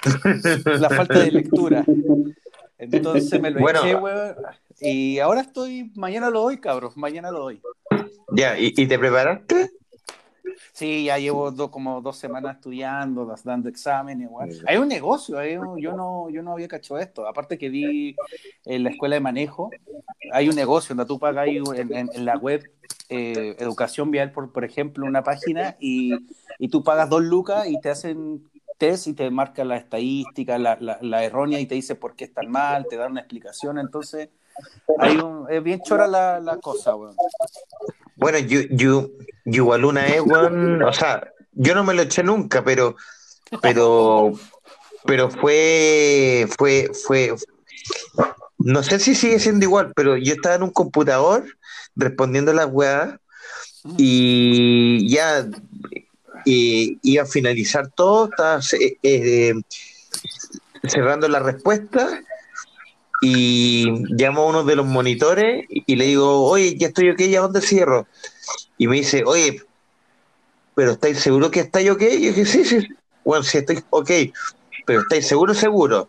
La falta de lectura. Entonces me lo Bueno. eché, weón. Y ahora estoy, mañana lo doy, cabros, mañana lo doy. Ya, ¿y, y te preparaste? Sí, ya llevo do- como dos semanas estudiando, dando exámenes, weón. Hay un negocio, hay un- yo, no, yo no había cachado esto. Aparte que di en la escuela de manejo, hay un negocio donde tú pagas en- en la web eh, Educación Vial, por, por ejemplo, una página, y, y tú pagas dos lucas y te hacen test y te marca la estadística, la, la, la errónea y te dice por qué están mal, te dan una explicación. Entonces, hay un, es bien chora la, la cosa, weón. Bueno, yo, yo, yo igual una weón, o sea, yo no me lo eché nunca, pero, pero, pero fue, fue, fue, no sé si sigue siendo igual, pero yo estaba en un computador respondiendo las weas y ya eh, iba a finalizar todo, estaba eh, eh, cerrando la respuesta y llamo a uno de los monitores y, y le digo, oye, ya estoy ok, ¿a dónde cierro? Y me dice, oye, ¿pero estáis seguros que estáis ok? Y yo dije, sí, sí, bueno, sí estoy ok, pero ¿estáis seguro, seguro?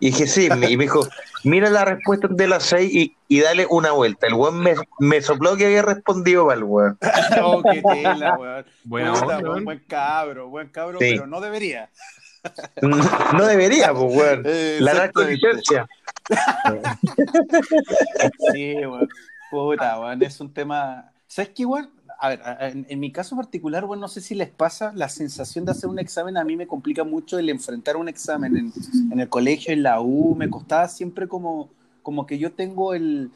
Y dije, sí, y me dijo, mira la respuesta de las seis y, y dale una vuelta. El weón me, me sopló que había respondido mal, weón. Oh, qué tela, weón. Buena Puta, onda, weón, weón. buen cabro, buen cabro, Sí. pero no debería. No, no debería, pues, weón. Eh, La exactamente. narcolicencia. Sí, weón. Puta, weón, es un tema. ¿Sabes qué, weón? A ver, en, en mi caso particular, weón, no sé si les pasa, la sensación de hacer un examen a mí me complica mucho el enfrentar un examen en, en el colegio, en la U, me costaba siempre como, como que yo tengo el,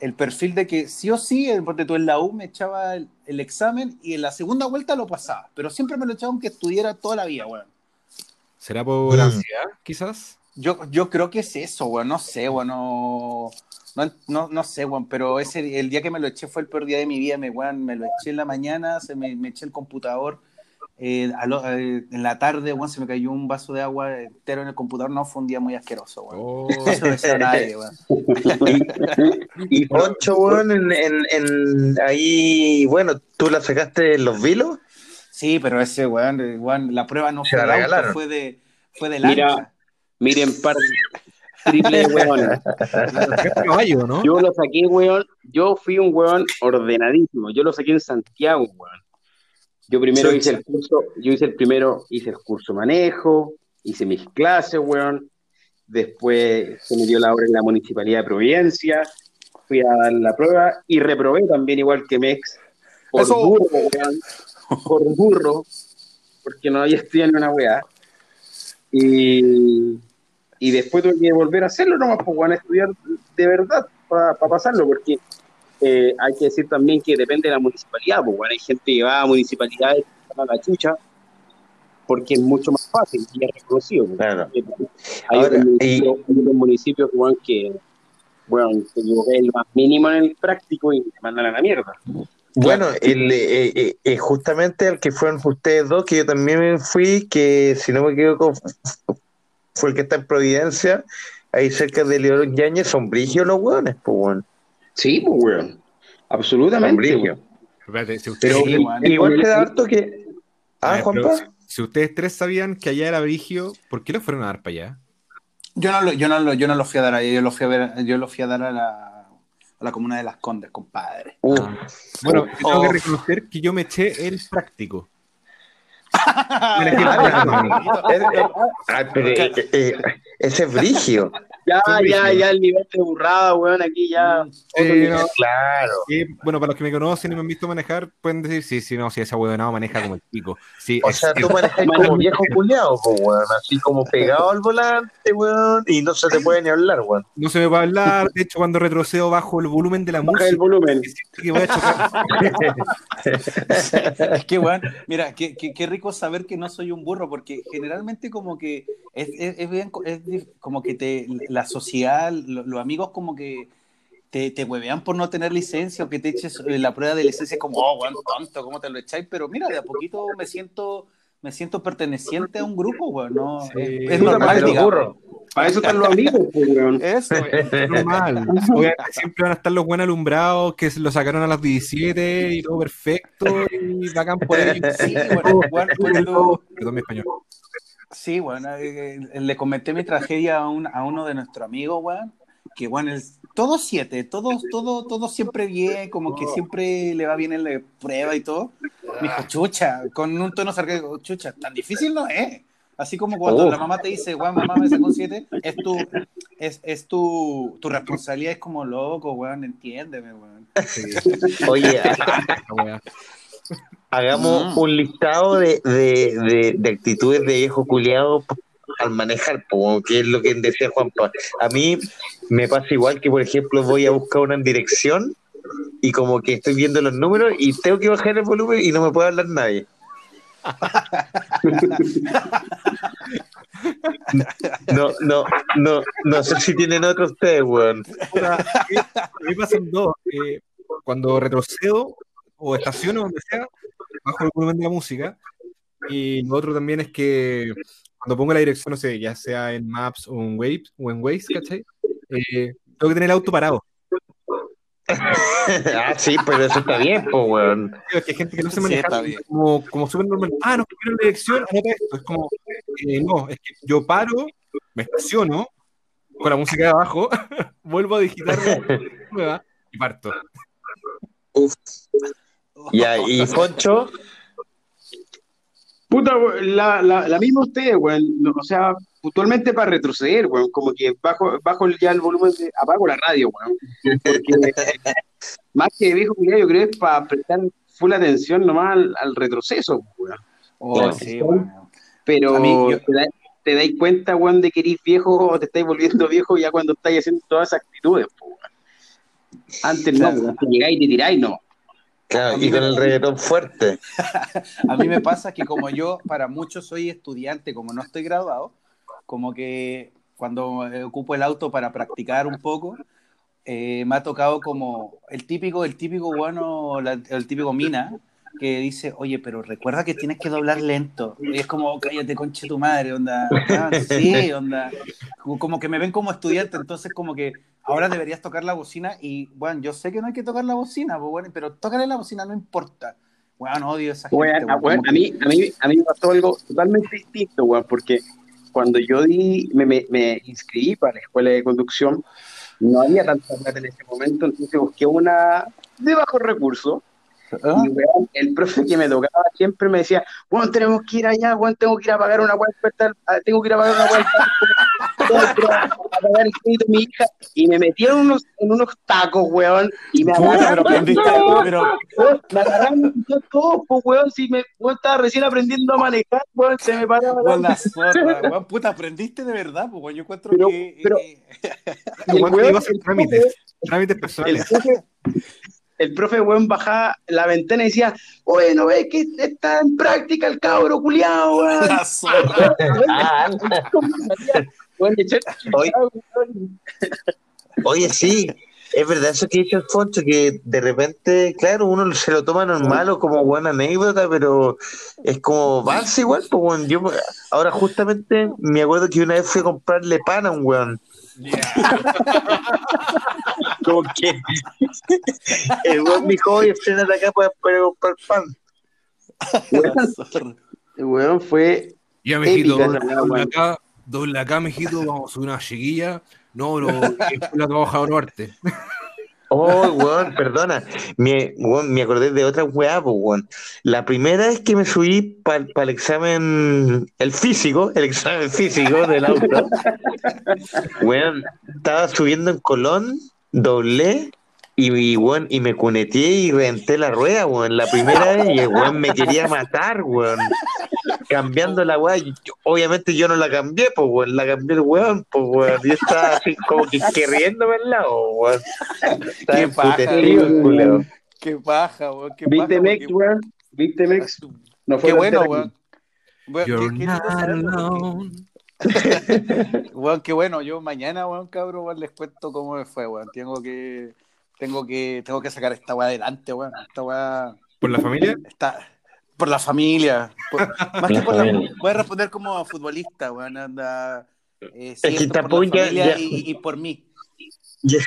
el perfil de que sí o sí, porque tú en la U me echaba el, el examen y en la segunda vuelta lo pasaba, pero siempre me lo echaba aunque estudiara toda la vida, weón. ¿Será por Mm. ansiedad, quizás? Yo, yo creo que es eso, weón, no sé, weón, no, no, no, no sé, weón, pero ese, el día que me lo eché fue el peor día de mi vida, me, weón, me lo eché en la mañana, se me, me eché el computador, eh, a lo- eh, en la tarde, weón, se me cayó un vaso de agua entero en el computador, no, fue un día muy asqueroso, weón. Oh, No se lo deseo a nadie, weón. Y Poncho, weón, en, en, en- ahí, bueno, ¿tú la sacaste en los vilos? Sí, pero ese, weón, eh, weón, la prueba no Se fue la de auto, regalaron. fue de, fue de Mira. lancha. Miren, par triple weón. caballo, ¿no? Yo lo saqué, weón. Yo fui un weón ordenadísimo. Yo lo saqué en Santiago, weón. Yo primero Sí, hice sí. el curso, yo hice el primero, hice el curso manejo, hice mis clases, weón. Después se me dio la obra en la Municipalidad de Providencia, fui a dar la prueba y reprobé también igual que Mex. Por Eso. burro, weón. Por burro, porque no había estudiado ni una weá. Y, y después tuve que volver a hacerlo nomás, pues, weón, a estudiar de verdad para pasarlo, porque eh, hay que decir también que depende de la municipalidad, pues, weón, hay gente que va a municipalidades a la chucha porque es mucho más fácil y es reconocido. pues. Claro. Hay, Ahora, otros municipios, otros que, bueno, te equivoqué el más mínimo en el práctico y te mandan a la mierda. Bueno, el, eh, eh, justamente el que fueron ustedes dos, que yo también me fui, que si no me equivoco, fue el que está en Providencia, ahí cerca de León Yañez, son brigios los hueones, pues bueno. Sí, pues, weón. Son Absolutamente. brigios. weón. Espérate, si ustedes, Pero Sí, i- weón. igual te da harto que. Ah, pero Juanpa. si, si ustedes tres sabían que allá era Brigio, ¿por qué lo fueron a dar para allá? Yo no, lo, yo, no lo, yo no lo fui a dar ahí, yo lo fui a ver, yo lo fui a dar a la, a la comuna de Las Condes, compadre. Uh, Bueno, yo tengo Oh. que reconocer que yo me eché el práctico. pero, eh, eh, ese es brigio. Ya, ya, ya el nivel de burrada, weón, aquí ya. Eh, no, Claro. sí, bueno, para los que me conocen y me han visto manejar, pueden decir, sí, sí, no, si esa huevonao maneja como el pico. Sí, O es- sea, tú manejas como viejo culiado, pues, weón. Así como pegado al volante, weón. Y no se te puede ni hablar, weón. no se me va a hablar. De hecho, cuando retrocedo bajo el volumen de la Baja música, el volumen. siento que voy a chocar. Es que, weón, mira, qué, qué, qué rico saber que no soy un burro, porque generalmente como que es, es, es bien, es como que te, la sociedad, lo- los amigos como que te, te huevean por no tener licencia o que te eches eh, la prueba de licencia como, oh, weón, tonto, ¿cómo te lo echáis? Pero mira, de a poquito me siento, me siento perteneciente a un grupo, weón, no, Sí. es, es normal, digamos. Para eso están los amigos, pues, weón. Eso, Es normal. Siempre van a estar los buenos alumbrados que lo sacaron a las 17 y todo perfecto y bacán por ellos. Sí, bueno, weón, tú- Perdón mi español. Sí, bueno, eh, eh, le comenté mi tragedia a, un- a uno de nuestros amigos, weón, que, bueno, es todo siete, todos, todo, todo siempre bien, como que siempre le va bien en la prueba y todo. Me dijo, chucha, con un tono sarcástico, chucha, tan difícil no es. Así como cuando Oh. la mamá te dice, weón, mamá me sacó un siete, es tu, es, es tu, tu responsabilidad, es como loco, weón, entiéndeme, weón. Oye, Esa wea. Hagamos Mm. un listado de, de, de, de actitudes de viejo culiado al manejar, po, que es lo que decía Juanpa. A mí me pasa igual que, por ejemplo, voy a buscar una dirección y como que estoy viendo los números y tengo que bajar el volumen y no me puede hablar nadie. No, no, no, no sé si tienen otro ustedes, weón. Puta, a mí- a mí pasan dos. eh, cuando retrocedo o estaciono, donde sea, bajo el volumen de la música. Y lo otro también es que cuando pongo la dirección, no sé, ya sea en Maps o en Waves, o en Waze, ¿cachai? Eh, tengo que tener el auto parado. ah, sí, pero eso está bien, pues, weón. Es que hay gente que no se Sí, maneja está bien. como, como súper normal. Ah, no, quiero la dirección, anota esto. Es como, eh, no, es que yo paro, me estaciono, con la música de abajo, vuelvo a digitar nueva y parto. Ya, y Poncho, Puta, la, la, la misma weón. No, O sea, puntualmente para retroceder, weón. Como que bajo, bajo ya el volumen, de, apago la radio, weón. Porque más que viejo yo creo que es para prestar full atención nomás al, al retroceso. Oh, sí, weón. Pero A mí, yo- te, da- te dais cuenta, weón, de que eres viejo o te estáis volviendo viejo ya cuando estáis haciendo todas esas actitudes, po. Antes no, Claro. llegáis y te tiráis, no. Claro, y con el reggaetón fuerte. A mí me pasa que como yo, para muchos soy estudiante, como no estoy graduado, como que cuando eh, ocupo el auto para practicar un poco, eh, me ha tocado como el típico, el típico bueno, la- el típico mina, que dice, oye, pero recuerda que tienes que doblar lento. Y es como, cállate, conche tu madre, onda. Ah, sí, onda. Como- que me ven como estudiante, entonces como que ahora deberías tocar la bocina y, bueno, yo sé que no hay que tocar la bocina, pues, bueno, pero tócale la bocina, no importa. Bueno, odio esa gente. Weón, a, mí, a, mí, a mí me pasó algo totalmente distinto, weón, porque cuando yo di, me, me, me inscribí para la escuela de conducción, no había tanta plata en ese momento, entonces busqué una de bajos recursos. ¿Ah? Y weón, el profe que me tocaba siempre me decía, bueno, tenemos que ir allá, weón, tengo que ir a pagar una cuenta, tengo que ir a pagar una cuenta, a pagar el crédito de mi hija, y me metieron en unos, en unos tacos, weón, y me pero agarraron, pero weón, me agarraron y yo todo, pues, weón, si me, weón, estaba recién aprendiendo a manejar, weón, se me paraba Weón, la zorra, weón, puta, aprendiste de verdad, pues, weón, yo encuentro Pero- que... pero- eh, el Igual te weón- iba a hacer el trámites, trámites el personales. El profe, weón, bajaba la ventana y decía, oye, ¿no ves que está en práctica el cabro culiao, weón? Oye. sí, es verdad eso que dice Alfonso, que de repente, claro, uno se lo toma normal o como buena anécdota, pero es como balsa igual, pues, weón. Yo, ahora justamente me acuerdo que una vez fui a comprarle pan a un weón. Como que el weón me dijo, oye, frenate acá para, para comprar pan. La zorra. Weón, fue Ya, mijito, Épica weón. acá, doble acá, mijito, vamos a subir una chiquilla. No, no, que la trabaja a Norte. Oh, weón, perdona. Me, weón, me acordé de otra weá, pues, weón. La primera vez que me subí para el examen, el físico, el examen físico del auto, weón, estaba subiendo en Colón, doblé y, y, weón, y me cuneteé y reventé la rueda, weón, la primera vez y el weón me quería matar, weón. Cambiando la weá, obviamente yo no la cambié, pues, weón, la cambié el weón, pues, weón. Yo estaba así como que, que riéndome al lado, weón. Estaba Qué paja, weón. Qué paja, weón, qué ¿Viste paja, Mex, porque- weón? ¿Viste Mex? No fue Qué bueno, weón. You're qué- qué lindo not alone. weón, qué bueno. Yo mañana, weón, cabrón, weón, les cuento cómo me fue, weón. Tengo que, tengo que, tengo que sacar esta weá adelante, weón. Esta weá ¿Por la familia? está por la familia. Por- más que La por la, familia. voy a responder como futbolista, weón. Anda, eh, que siento por la ya- familia ya- Y, y por mí. Ya,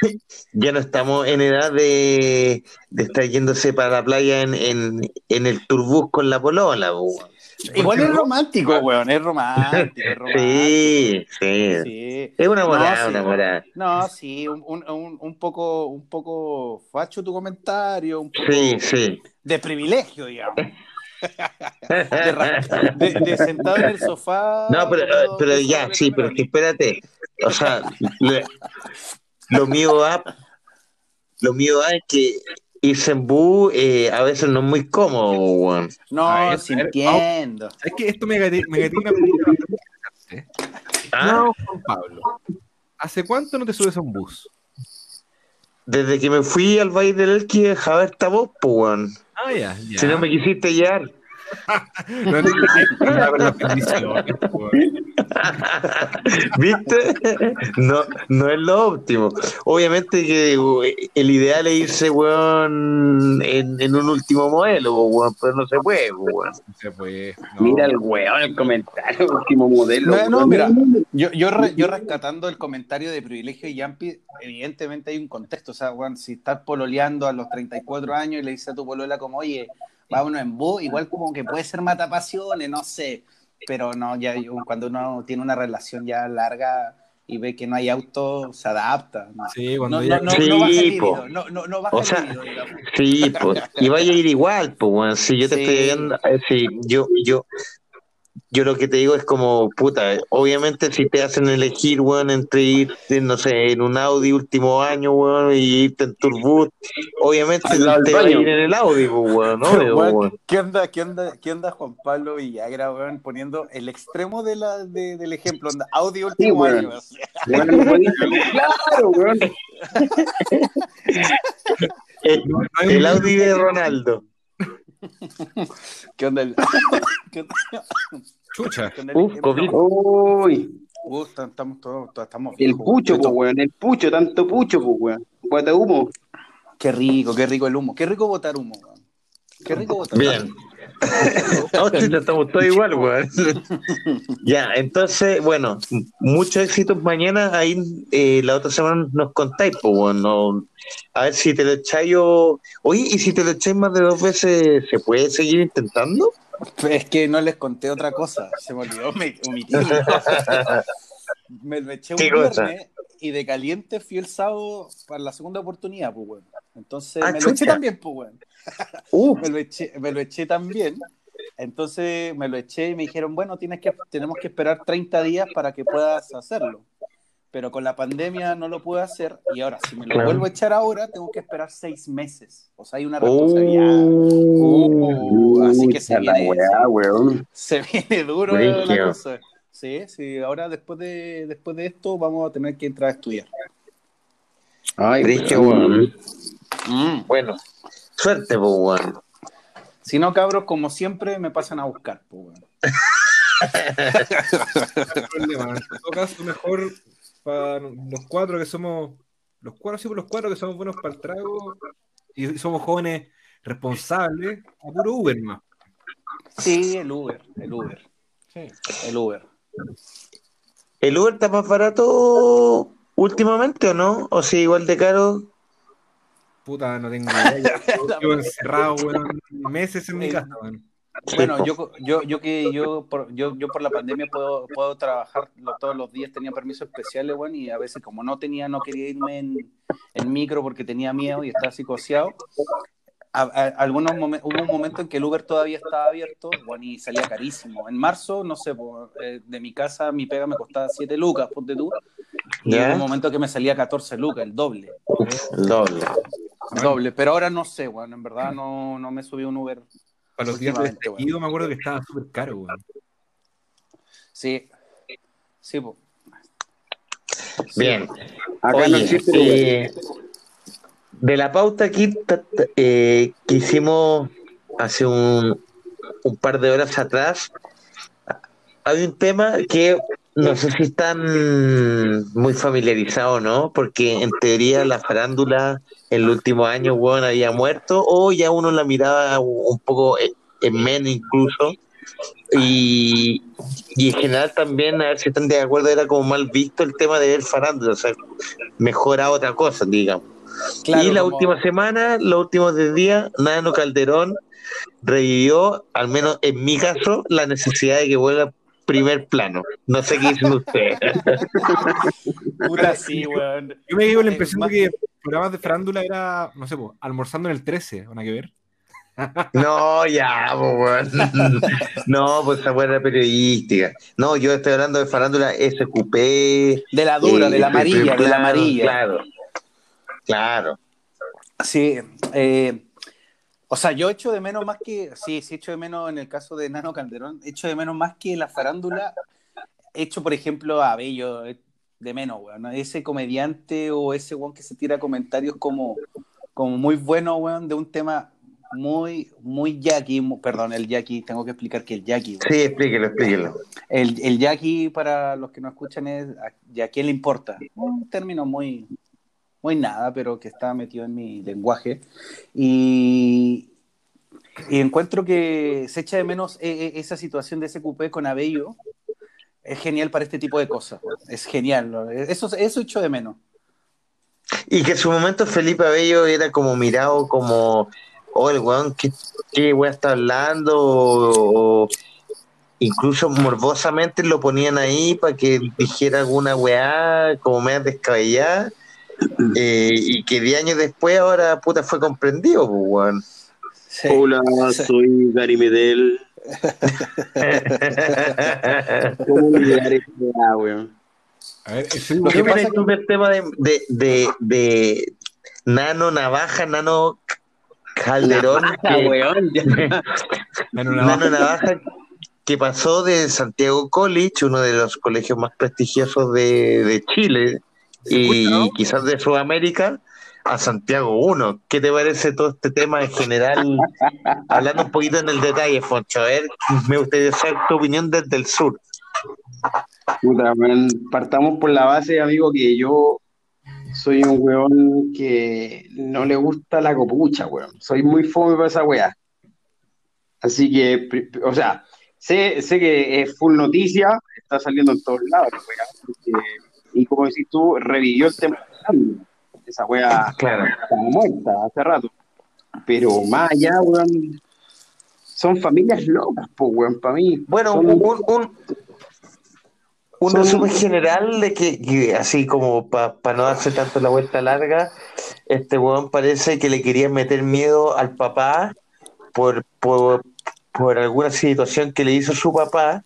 ya no estamos en edad de, de estar yéndose para la playa en, en, en el turbús con la polola, po, weón. Igual es no? romántico, weón. Es romántico, es romántico. Sí, sí. Sí. Es una No, morada, sí. una morada. No, sí, un, un, un, poco, un poco facho tu comentario, un poco Sí, sí. de privilegio, digamos. De, ra- de- de sentado en el sofá. No, pero, tomando- pero ya, sí, pero que espérate. O sea, lo, lo mío va, lo mío va es que irse en bus eh, a veces no es muy cómodo, weón. No, ver, sí a ver, entiendo. Es que esto me bastante interesante. ¿Ah? No, Juan Pablo. ¿Hace cuánto no te subes a un bus? Desde que me fui al Valle del Elqui dejaba esta voz, pues, weón. Ah, ya, ya. Si no me quisiste llevar. No weón. ¿Viste? No, no es lo óptimo. Obviamente que el ideal es irse, weón, en, en un último modelo, weón, pero no se puede, weón. Se fue, no. Mira el weón, el comentario, último modelo. No, no, mira, yo, yo, re- yo rescatando el comentario de privilegio de Yampi, evidentemente hay un contexto. O sea, weón, si estás pololeando a los 34 años y le dices a tu polola como, oye, vámonos en bus, igual como que puede ser matapasiones, no sé. Pero no, ya yo- cuando uno tiene una relación ya larga y ve que no hay auto, se adapta. ¿no? Sí, cuando No, ya- no, no, Sí, no baja el po. libido, no, no, no baja O el sea, libido, digamos. Sí, pues, y vaya a ir igual, pues, weón. Si yo te Sí. estoy viendo, eh, sí, yo, yo, yo lo que te digo es como, puta, obviamente si te hacen elegir, weón, entre irte, no sé, en un Audi último año, weón, y irte en Turbut, obviamente te va a ir en el Audi, pues, weón, ¿no? Pero, weón, weón. ¿Qué onda, qué onda, qué onda Juan Pablo Villagra, weón, poniendo el extremo de la, de- del ejemplo, onda, audio último weón. año, o sea, Claro, weón. El, un- el Audi de Ronaldo. ¿Qué onda el.? ¿Qué onda, Chucha. Uf? COVID. Uy, Uf, estamos todos, todos estamos el pucho, weón. pues, weón, el pucho, tanto pucho, pues, weón. Guata humo. Qué rico, qué rico el humo. Qué rico botar humo, weón. Qué rico botar Bien. Chucha, estamos todos igual, weón. ya, entonces, bueno, muchos éxitos mañana. Ahí eh, la otra semana nos contáis, pues, bueno. A ver si te lo echáis yo. Oye, ¿y si te lo echáis más de dos veces, se puede seguir intentando? Es que no les conté otra cosa. Se me olvidó me, omitirlo. me lo eché un viernes y de caliente fui el sábado para la segunda oportunidad, pues, weón. Entonces Ah, me lo eché también, pues, weón. Uh, me lo eché, me lo eché también. Entonces me lo eché y me dijeron, bueno, tienes que, tenemos que esperar 30 días para que puedas hacerlo. Pero con la pandemia no lo puedo hacer y ahora si me lo Claro. vuelvo a echar ahora, tengo que esperar seis meses. O sea, hay una responsabilidad. uh, Uh, así que se viene, weá, weón. se viene duro la cosa. Sí, sí, ahora después de, después de esto vamos a tener que entrar a estudiar. Ay, Brígido, weón. weón. Bueno, suerte, pues, weón. Si no, cabros, como siempre, me pasan a buscar. pues, weón. No hay problema. En todo caso, mejor para los cuatro que somos, los cuatro, sí, por los cuatro que somos buenos para el trago y somos jóvenes responsables, a puro Uber más. Sí, el Uber, el Uber, Sí. el Uber. ¿El Uber está más barato últimamente o no? ¿O si igual de caro? Puta, no tengo idea. Yo encerrado, weón, meses en mi casa, weón. Bueno, yo, yo, yo que yo por, yo, yo por la pandemia puedo, puedo trabajar todos los días, tenía permisos especiales, bueno, y a veces como no tenía, no quería irme en, en micro porque tenía miedo y estaba psicoseado. A, a- algunos momen- hubo un momento en que el Uber todavía estaba abierto, bueno, y salía carísimo. En marzo, no sé, po, eh, de mi casa mi pega me costaba 7 lucas, ponte tú. Y hubo un momento que me salía 14 lucas, el doble. El doble. El doble. Pero ahora no sé, bueno, en verdad no, no me subí un Uber. Para los días de estallido me acuerdo que estaba súper caro, weón. Sí. Sí, po. Bien. Acá Oye, no existe eh, de la pauta aquí eh, que hicimos hace un, un par de horas atrás, hay un tema que no sé si están muy familiarizados, ¿no? Porque en teoría la farándula en los últimos años, weón, había muerto o ya uno la miraba un poco en en menos incluso. Y, y en general también, a ver si están de acuerdo, era como mal visto el tema de ver farándula, o sea, mejor a otra cosa, digamos. Claro, y la como- última semana, los últimos 10 días, Nano Calderón revivió, al menos en mi caso, la necesidad de que vuelva primer plano. No sé qué dicen ustedes. Puta, sí, weón. Yo me llevo la impresión de que programas de farándula era, no sé, po, almorzando en el 13, ¿o nada que ver? No, ya, weón. No, pues esa buena periodística. No, yo estoy hablando de farándula SQP. De la dura, eh, de la amarilla, de la amarilla. Claro. Claro. Sí, eh, o sea, yo echo de menos más que, sí, sí echo de menos en el caso de Nano Calderón, echo de menos más que la farándula, echo por ejemplo a Bello eh, de menos, weón, ese comediante o ese weón que se tira comentarios como, como muy bueno, weón, de un tema muy, muy Jackie, perdón, el Jackie, tengo que explicar que el Jackie, weón. Sí, explíquelo, explíquelo. El, el Jackie, para los que no escuchan, es a, ¿y a quién le importa? Un término muy, muy nada, pero que está metido en mi lenguaje. Y, y encuentro que se echa de menos eh, eh, esa situación de ese cupé con Abello. Es genial para este tipo de cosas. Es genial. ¿no? Eso, eso echo de menos. Y que en su momento Felipe Abello era como mirado como, oh, el weón, ¿qué, qué weón está hablando? O, o incluso morbosamente lo ponían ahí para que dijera alguna weá como media descabellada. Eh, y que 10 años después ahora puta fue comprendido, pues, weón. Sí. Hola, Sí. soy Gary Medel. ¿Cómo olvidar esa weá, weón? A ver, ese ¿Qué que pasa opinas tú del tema de, de, de, de Nano Navaja, Nano Calderón? Ah, que- weón, ya. Nano Navaja. Nano Navaja que pasó de Santiago College, uno de los colegios más prestigiosos de, de Chile ¿Se y quizás de Sudamérica, a Santiago 1. ¿Qué te parece todo este tema en general? Hablando un poquito en el detalle, Foncho, a ver, me gustaría saber tu opinión desde el sur. Puta, weón, partamos por la base, amigo, que yo soy un weón que no le gusta la copucha, weón. Soy muy fome para esa weá. Así que, o sea, sé, sé que es full noticia, está saliendo en todos lados, porque- y como decís tú, revivió el tema. Esa weá Claro. estaba muerta hace rato. Pero más allá, weón, son familias locas, pues, weón, para mí. Bueno, Son- un, un, un, Son- resumen general de que, que así como para no darse tanto la vuelta larga, este weón parece que le quería meter miedo al papá por, por, por alguna situación que le hizo su papá,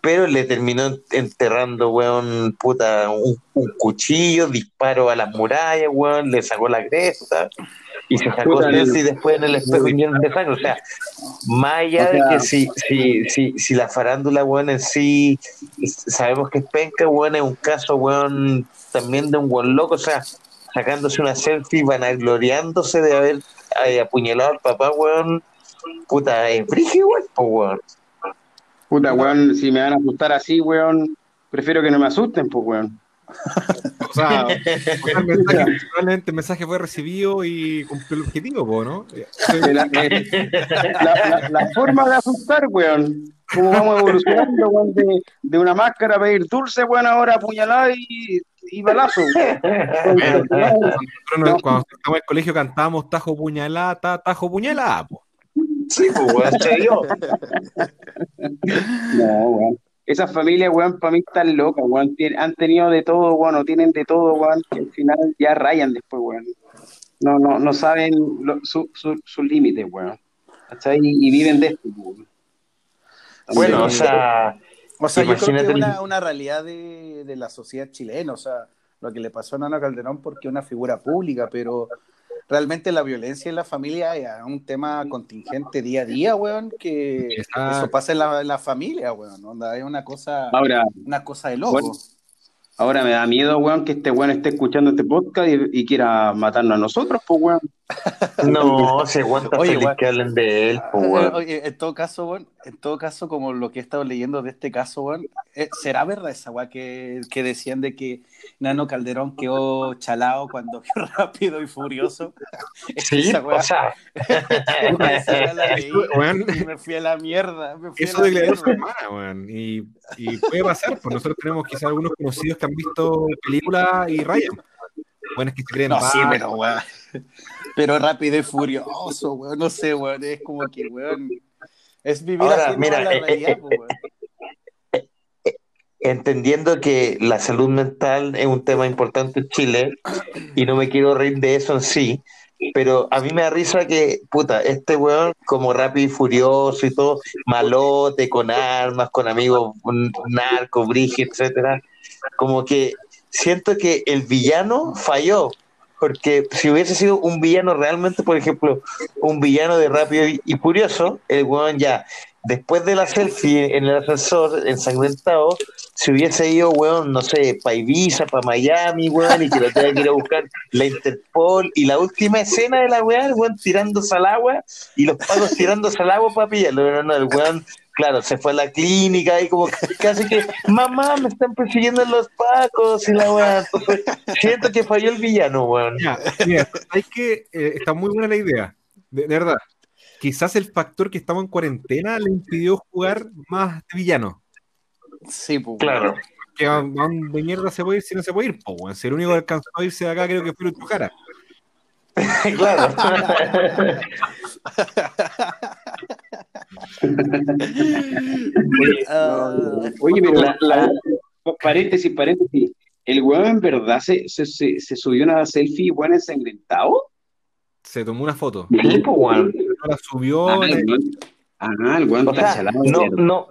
pero le terminó enterrando, weón, puta, un, un cuchillo, disparo a las murallas, weón, le sacó la cresta y se sacó selfie después en el espejo lleno de sangre. O sea, más allá O de que si, si, si, si la farándula, weón, en sí, sabemos que es penca, weón, es un caso, weón, también de un weón loco, o sea, sacándose una selfie, vanagloriándose de haber eh, apuñalado al papá, weón, puta, es brígido, weón, weón. Puta, weón, si me van a asustar así, weón, prefiero que no me asusten, pues, weón. O sea, o sea, el mensaje, probablemente el mensaje fue recibido y cumplió el objetivo, po, ¿no? La, eh, la- la- la forma de asustar, weón. Cómo vamos evolucionando, weón, de, de una máscara a pedir dulce, weón, ahora apuñalada y, y balazo. Nosotros cuando estábamos en el colegio cantábamos tajo puñalada, ta- tajo puñalada, po. Sí, pues, weón, se dio. No, weón. Esas familias, weón, para mí están locas, weón. Tien- Han tenido de todo, weón, o tienen de todo, weón, que al final ya rayan después, weón. No, no, no saben lo- su- su- sus límites, weón. ¿Cachai? Y, y viven de esto, weón. Bueno, o sea, O sea, yo creo que es una realidad de, de la sociedad chilena, o sea, lo que le pasó a Nano Calderón porque es una figura pública, pero realmente la violencia en la familia es un tema contingente día a día, weón, que Exacto. eso pasa en la, en la familia, weón, onda, es una cosa, Ahora, una cosa de loco. Bueno, ahora me da miedo, weón, que este weón esté escuchando este podcast y, y quiera matarnos a nosotros, pues, weón. No, se aguanta Oye, feliz que hablen de él, pues. Oye, en todo caso, weón, en todo caso, como lo que he estado leyendo de este caso, weón, eh, ¿será verdad esa weá que, que decían de que Nano Calderón quedó chalado cuando vio rápido y furioso? Sí, Esa weá- o sea, esa la leí Weón. y me fui a la mierda. Me fui Eso a la hermana, weón. Y, y puede pasar, pues nosotros tenemos quizás algunos conocidos que han visto películas y rayan. Bueno, es que se creen No, sí, pero weón. Pero rápido y furioso, weón. No sé, weón. Es como que, weón. Es vivir Ahora, mira, la eh, realidad, eh, weón. entendiendo que la salud mental es un tema importante en Chile y no me quiero reír de eso en sí, pero a mí me da risa que, puta, este weón como rápido y furioso y todo, malote, con armas, con amigos narco, brige, etcétera, como que siento que el villano falló, porque si hubiese sido un villano realmente, por ejemplo, un villano de rápido y, furioso, el weón ya, después de la selfie en el ascensor ensangrentado, si hubiese ido, weón, no sé, para Ibiza, para Miami, weón, y que lo tenga que ir a buscar la Interpol, y la última escena de la weón, el weón tirándose al agua, y los pagos tirándose al agua para pero no, el weón, claro, se fue a la clínica y como que casi que, mamá, me están persiguiendo los pacos, y la weón, entonces, siento que falló el villano, weón. Ya, mira, hay que eh, está muy buena la idea, de, de verdad. Quizás el factor que estamos en cuarentena le impidió jugar más de villano. Sí, pues. Claro. Que a, dónde mierda se puede ir si no se puede ir, po, weón. Si el único que alcanzó a irse de acá creo que fue tu cara. claro. Ah, Oye, pero La- la- paréntesis, paréntesis. ¿El weón en verdad se, se, se, se subió una selfie, weón, ensangrentado? Se tomó una foto. Sí, pues, weón. No la subió. Ah, el weón, ah, el weón O está sea, chalado de no, no,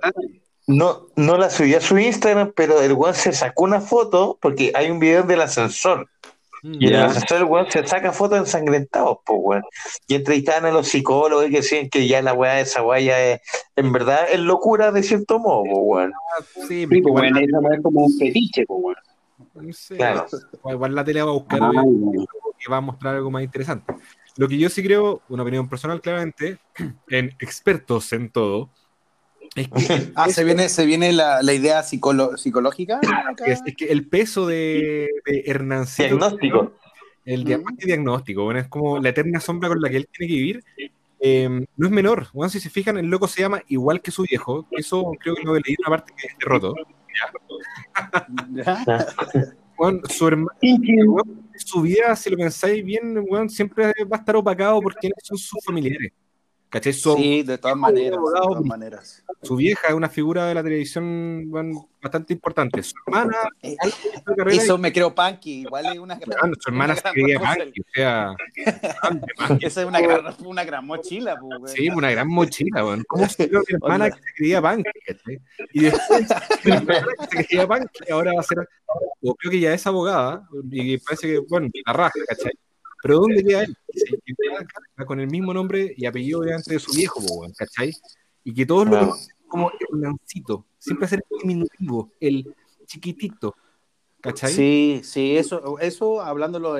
no, no la subió a su Instagram, pero el weón se sacó una foto porque hay un video del ascensor. Y en el ascensor weón se saca fotos ensangrentados, pues weón. Y entrevistaban a los psicólogos y que decían que ya la weá de esa weá ya es, en verdad es locura de cierto modo, pues weón. Sí, Sí, porque pues, weón, esa es como un fetiche, pues, weón. no sé, Claro. igual la tele va a buscar Ah, que va a mostrar algo más interesante. Lo que yo sí creo, una opinión personal claramente, en expertos en todo, es que ah, se viene, se viene la, la idea psicológica. Es, que el peso de, de Hernancito. Diagnóstico. El diagnóstico, bueno, es como la eterna sombra con la que él tiene que vivir. Em, no es menor. Bueno, si se fijan, el loco se llama igual que su viejo. Eso creo que lo he leído una parte que es roto. Bueno, su, hermano, su vida, si lo pensáis bien, bueno, siempre va a estar opacado por quienes son sus familiares sí, de todas maneras, de todas maneras. Su vieja es una figura de la televisión bastante importante. Su hermana. Eh, eso me creo punky. Igual es una gran. su hermana se creía punky. O sea. Esa es una gran, una gran mochila. Pues, sí, una gran mochila. Bueno. ¿Cómo se creó mi hermana que se creía punky? Y después, mi hermana que se creía punky ahora va a ser. O creo que ya es abogada. Y parece que, bueno, la raja, ¿cachai? Pero ¿dónde queda él? con el mismo nombre y apellido delante de su viejo, ¿cachai? Y que todos lo conocen como el Nancito, siempre ser el diminutivo, el chiquitito, ¿cachai? Sí, sí, eso, eso hablándolo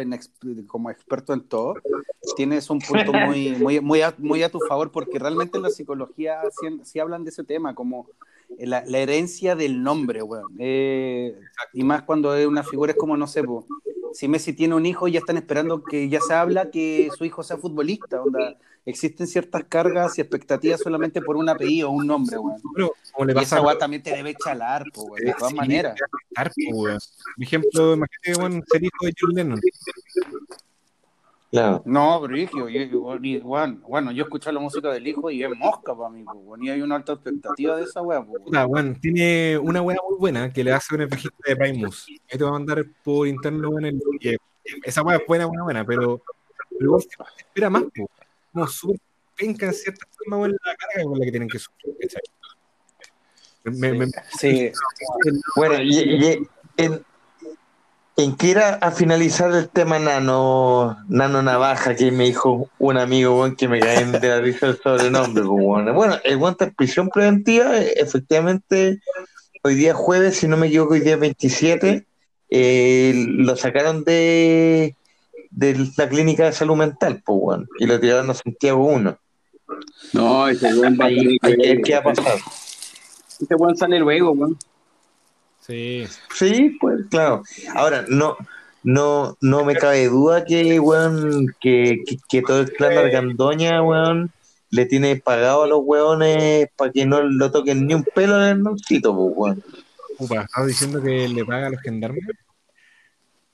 como experto en todo, tienes un punto muy, muy, muy, a, muy a tu favor, porque realmente en la psicología sí, hablan de ese tema, como la, herencia del nombre, weón. Eh, y más cuando es una figura, es como, no sé, si Messi tiene un hijo, ya están esperando que ya se habla que su hijo sea futbolista. Onda, existen ciertas cargas y expectativas solamente por un apellido o un nombre, weón. le y esa weá también te debe chalar, po, weón, de todas maneras. Por ejemplo, imagínate, weón, ser hijo de John Lennon. No, Brigio, bueno, yo escucho la música del hijo y es mosca para mí, pues, y hay una alta expectativa de esa wea. bueno, tiene una wea muy buena que le hace un registro de Primus. Ahí te va a mandar por interno, en el, esa wea es buena, buena, buena, pero, se espera más, pues, como súper penca en cierta forma la carga con la que tienen que sufrir, sí. Bueno, y, y en, en que era a finalizar el tema Nano, Nano Navaja, que me dijo un amigo bueno, que me cae de la risa el sobrenombre. Bueno, bueno el guante en prisión preventiva, efectivamente, hoy día jueves, si no me equivoco, hoy día 27, eh, lo sacaron de, de la clínica de salud mental, pues, bueno, y lo tiraron a Santiago 1. No, ese buen ¿Qué ha pasado? Este buen sale luego, bueno. Sí. Sí, pues claro. Ahora, no, no, no me cabe duda que, weón, que, que, todo el clan de Argandoña, weón, le tiene pagado a los weones para que no lo toquen ni un pelo en el noncito, pues, weón. Upa, ¿estás diciendo que le paga a los gendarmes?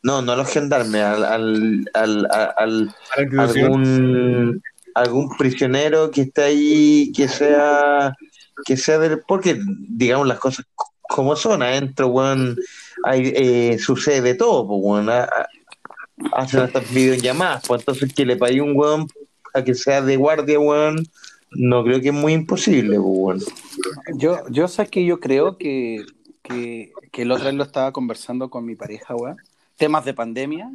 No, no a los gendarmes, al, al, al, al algún, algún prisionero que está ahí, que sea, que sea del, porque digamos las cosas como son, adentro, weón, hay, eh, sucede todo, pues, hacen estas videollamadas, pues entonces que le pague un weón a que sea de guardia, weón, no creo que es muy imposible, weón. Yo, yo sé que yo creo que, que, que el otro día lo estaba conversando con mi pareja, weón, temas de pandemia,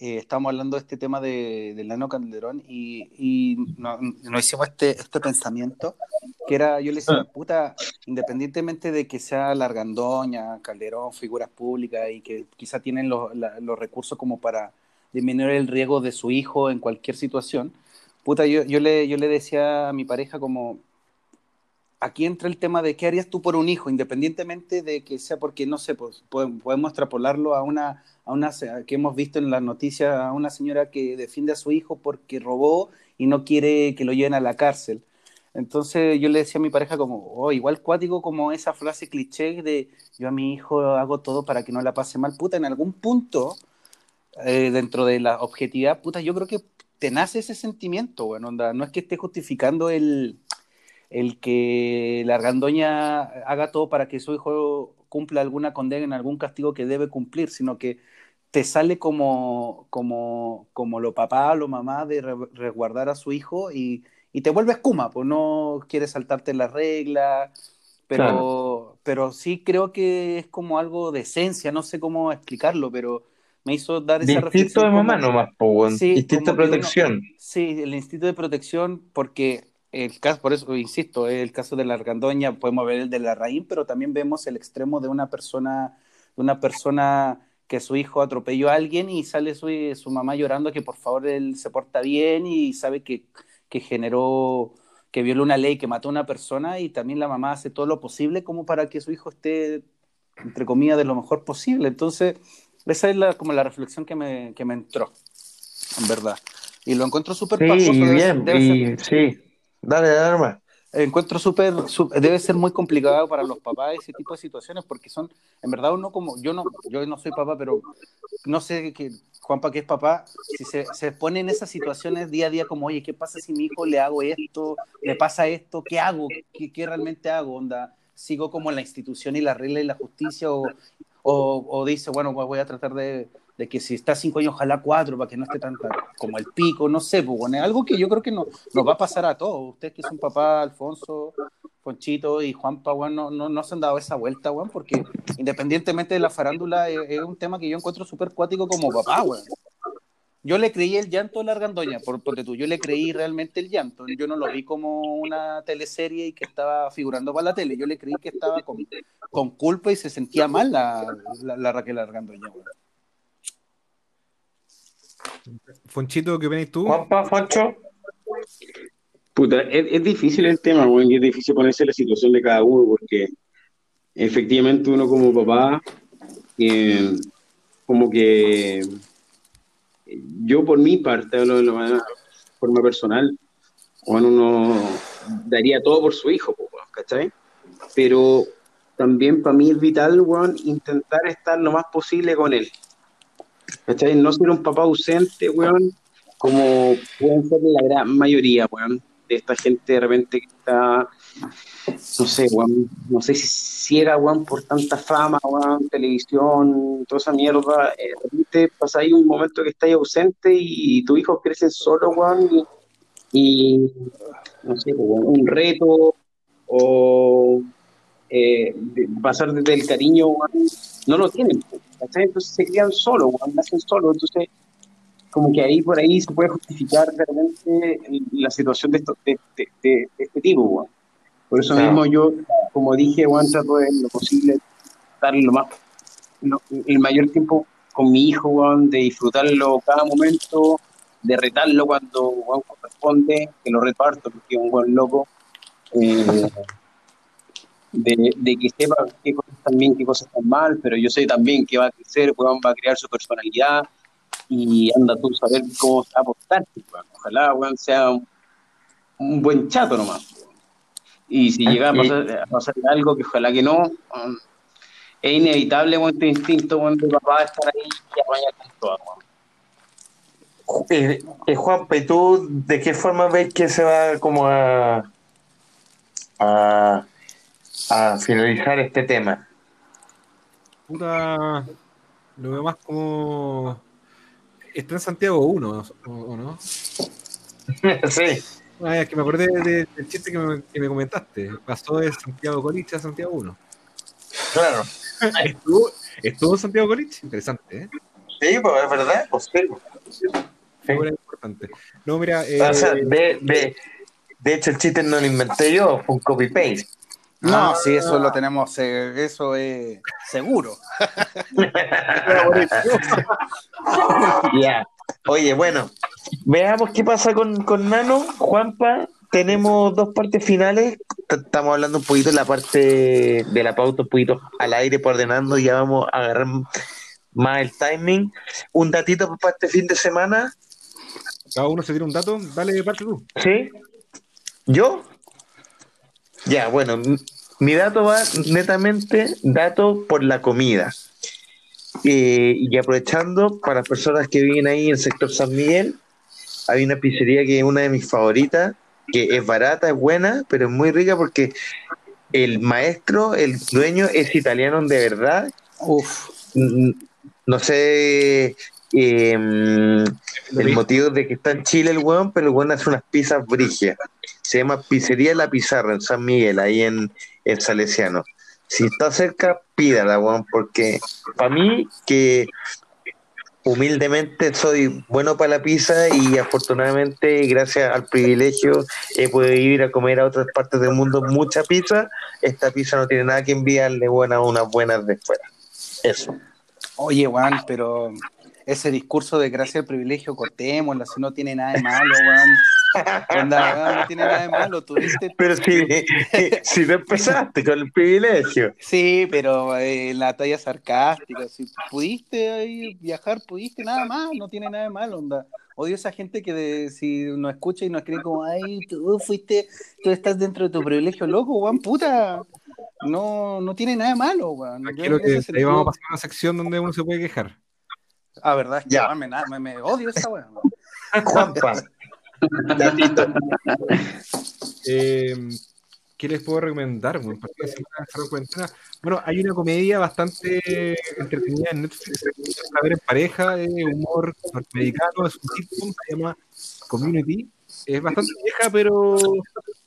eh, estábamos hablando de este tema de, del Nano Calderón y, y nos, hicimos este, este pensamiento que era, yo le decía, puta, independientemente de que sea Largandoña, Calderón, figuras públicas y que quizá tienen los, los recursos como para disminuir el riesgo de su hijo en cualquier situación, puta, yo, yo, le, yo le decía a mi pareja como, aquí entra el tema de qué harías tú por un hijo, independientemente de que sea porque, no sé, pues, podemos extrapolarlo a una, a una que hemos visto en las noticias, a una señora que defiende a su hijo porque robó y no quiere que lo lleven a la cárcel. Entonces yo le decía a mi pareja como, oh, igual cuático como esa frase cliché de yo a mi hijo hago todo para que no la pase mal, puta, en algún punto, eh, dentro de la objetividad, puta, yo creo que te nace ese sentimiento, bueno, onda, no es que esté justificando el, el que la argandoña haga todo para que su hijo cumpla alguna condena en algún castigo que debe cumplir, sino que te sale como, como, como lo papá, lo mamá de resguardar a su hijo y, y te vuelves kuma, pues no quieres saltarte la regla, pero, pero sí creo que es como algo de esencia, no sé cómo explicarlo, pero me hizo dar esa reflexión. Instinto de mamá nomás, pues, instinto de protección. sí, el instinto de protección, porque el caso, por eso insisto, el caso de la argandoña, podemos ver el de la raíz, pero también vemos el extremo de una persona, de una persona que su hijo atropelló a alguien y sale su, su mamá llorando que por favor él se porta bien y sabe que, que generó, que violó una ley, que mató a una persona y también la mamá hace todo lo posible como para que su hijo esté, entre comillas, de lo mejor posible. Entonces, esa es la, como la reflexión que me, que me entró, en verdad. Y lo encuentro súper Sí, bien, y, sí. Dale, dale encuentro súper, debe ser muy complicado para los papás ese tipo de situaciones porque son, en verdad uno como, yo no, yo no soy papá, pero no sé que Juanpa que es papá, si se, se pone en esas situaciones día a día como, oye, ¿qué pasa si mi hijo le hago esto, le pasa esto, qué hago, qué, qué realmente hago, onda, sigo como la institución y la regla y la justicia o, o, o dice, bueno, pues voy a tratar de, de que si está cinco años, ojalá cuatro, para que no esté tan como el pico, no sé, pues, bueno, es algo que yo creo que no, nos va a pasar a todos. Ustedes que son papá, Alfonso, Ponchito y Juanpa, bueno, no, no, se han dado esa vuelta, bueno, porque independientemente de la farándula, es, un tema que yo encuentro súper cuático como papá, bueno. Yo le creí el llanto a la argandoña, por, tú, yo le creí realmente el llanto. Yo no lo vi como una teleserie y que estaba figurando para la tele. Yo le creí que estaba con, con culpa y se sentía mal la, la, Raquel Argandoña. Bueno. Fonchito, ¿qué venís tú? Juanpa, Foncho. Puta, es, difícil el tema, güey, es difícil ponerse la situación de cada uno, porque efectivamente uno como papá, eh, como que yo por mi parte, hablo de forma personal, bueno, uno daría todo por su hijo, ¿cachai? Pero también para mí es vital, intentar estar lo más posible con él. ¿Cachai? No ser un papá ausente, weón, como pueden ser la gran mayoría, weón, de esta gente de repente que está, no sé, weón, no sé si ciega, weón, por tanta fama, weón, televisión, toda esa mierda. Eh, de repente pasa ahí un momento que estás ausente y, tus hijos crecen solo, weón, y, no sé, weón, un reto o eh, pasar desde el cariño, no lo tienen, entonces se crían solo, nacen solo, entonces como que ahí por ahí se puede justificar realmente la situación de, de, este tipo, Por eso mismo yo, como dije, bueno, trato de lo posible estar lo más, el mayor tiempo con mi hijo, de disfrutarlo cada momento, de retarlo cuando corresponde, que lo reparto porque es un buen loco. Eh, de, que sepa qué cosas están bien, qué cosas están mal, pero yo sé también que va a crecer, va a crear su personalidad y anda tú a saber cómo a apostar. Ojalá sea un, buen chato nomás. Y si llega a pasar, algo, que ojalá que no, es inevitable este instinto de papá estar ahí y apañar con todo. Eh, eh, Juan, ¿y tú de qué forma ves que se va como a, a a finalizar este tema? Puta, lo veo más como. Está en Santiago 1, ¿o, no? sí. Ah, es que me acordé del chiste que me, que me, comentaste. Pasó de Santiago Coliche a Santiago 1. Claro. ¿Estuvo, ¿Estuvo en Santiago Coliche? Interesante, ¿eh? Sí, pues es verdad, pues sí. sí. importante. No, mira. o sea, eh, de, de, de hecho, el chiste no lo inventé yo, fue un copy-paste. No, ah. sí, eso lo tenemos, eh, eso es seguro. ya. Oye, bueno, veamos qué pasa con, con Nano. Juanpa, tenemos dos partes finales. Estamos hablando un poquito de la parte de la pauta, un poquito al aire, por ordenando. Ya vamos a agarrar más el timing. Un datito para este fin de semana. Cada uno se tiene un dato. Dale, parte tú. ¿Sí? ¿Yo? Ya, bueno, mi dato va netamente dato por la comida. Eh, y aprovechando, para las personas que viven ahí en el sector San Miguel, hay una pizzería que es una de mis favoritas, que es barata, es buena, pero es muy rica porque el maestro, el dueño, es italiano de verdad. Uf. No sé eh, el motivo de que está en Chile el weón, pero el weón hace unas pizzas brigias. Se llama Pizzería La Pizarra en San Miguel, ahí en, el Salesiano. Si está cerca, pídala, weón, porque para mí, que humildemente soy bueno para la pizza y afortunadamente, gracias al privilegio, he podido ir a comer a otras partes del mundo mucha pizza. Esta pizza no tiene nada que enviarle buena a unas buenas de fuera. Eso. Oye, Juan, pero ese discurso de gracia al privilegio, cortémoslo, si no tiene nada de malo, weón. Onda, no tiene nada de malo, tuviste. Pero si, si no empezaste con el privilegio. Sí, pero eh, la talla sarcástica, si pudiste ahí viajar, pudiste, nada más, no tiene nada de malo, onda. Odio esa gente que de- si nos escucha y nos cree como, ay, tú fuiste, tú estás dentro de tu privilegio, loco, weón, puta. No, no tiene nada de malo, weón. Ahí vamos a pasar a una sección donde uno se puede quejar. Ah, verdad, es que Ya. me, me odio esa weón. Juanpa. Eh, ¿Qué les puedo recomendar? Bueno. Bueno, hay una comedia bastante entretenida en Netflix para ver en pareja, de humor norteamericano, es un sitcom, se llama Community. Es bastante vieja, pero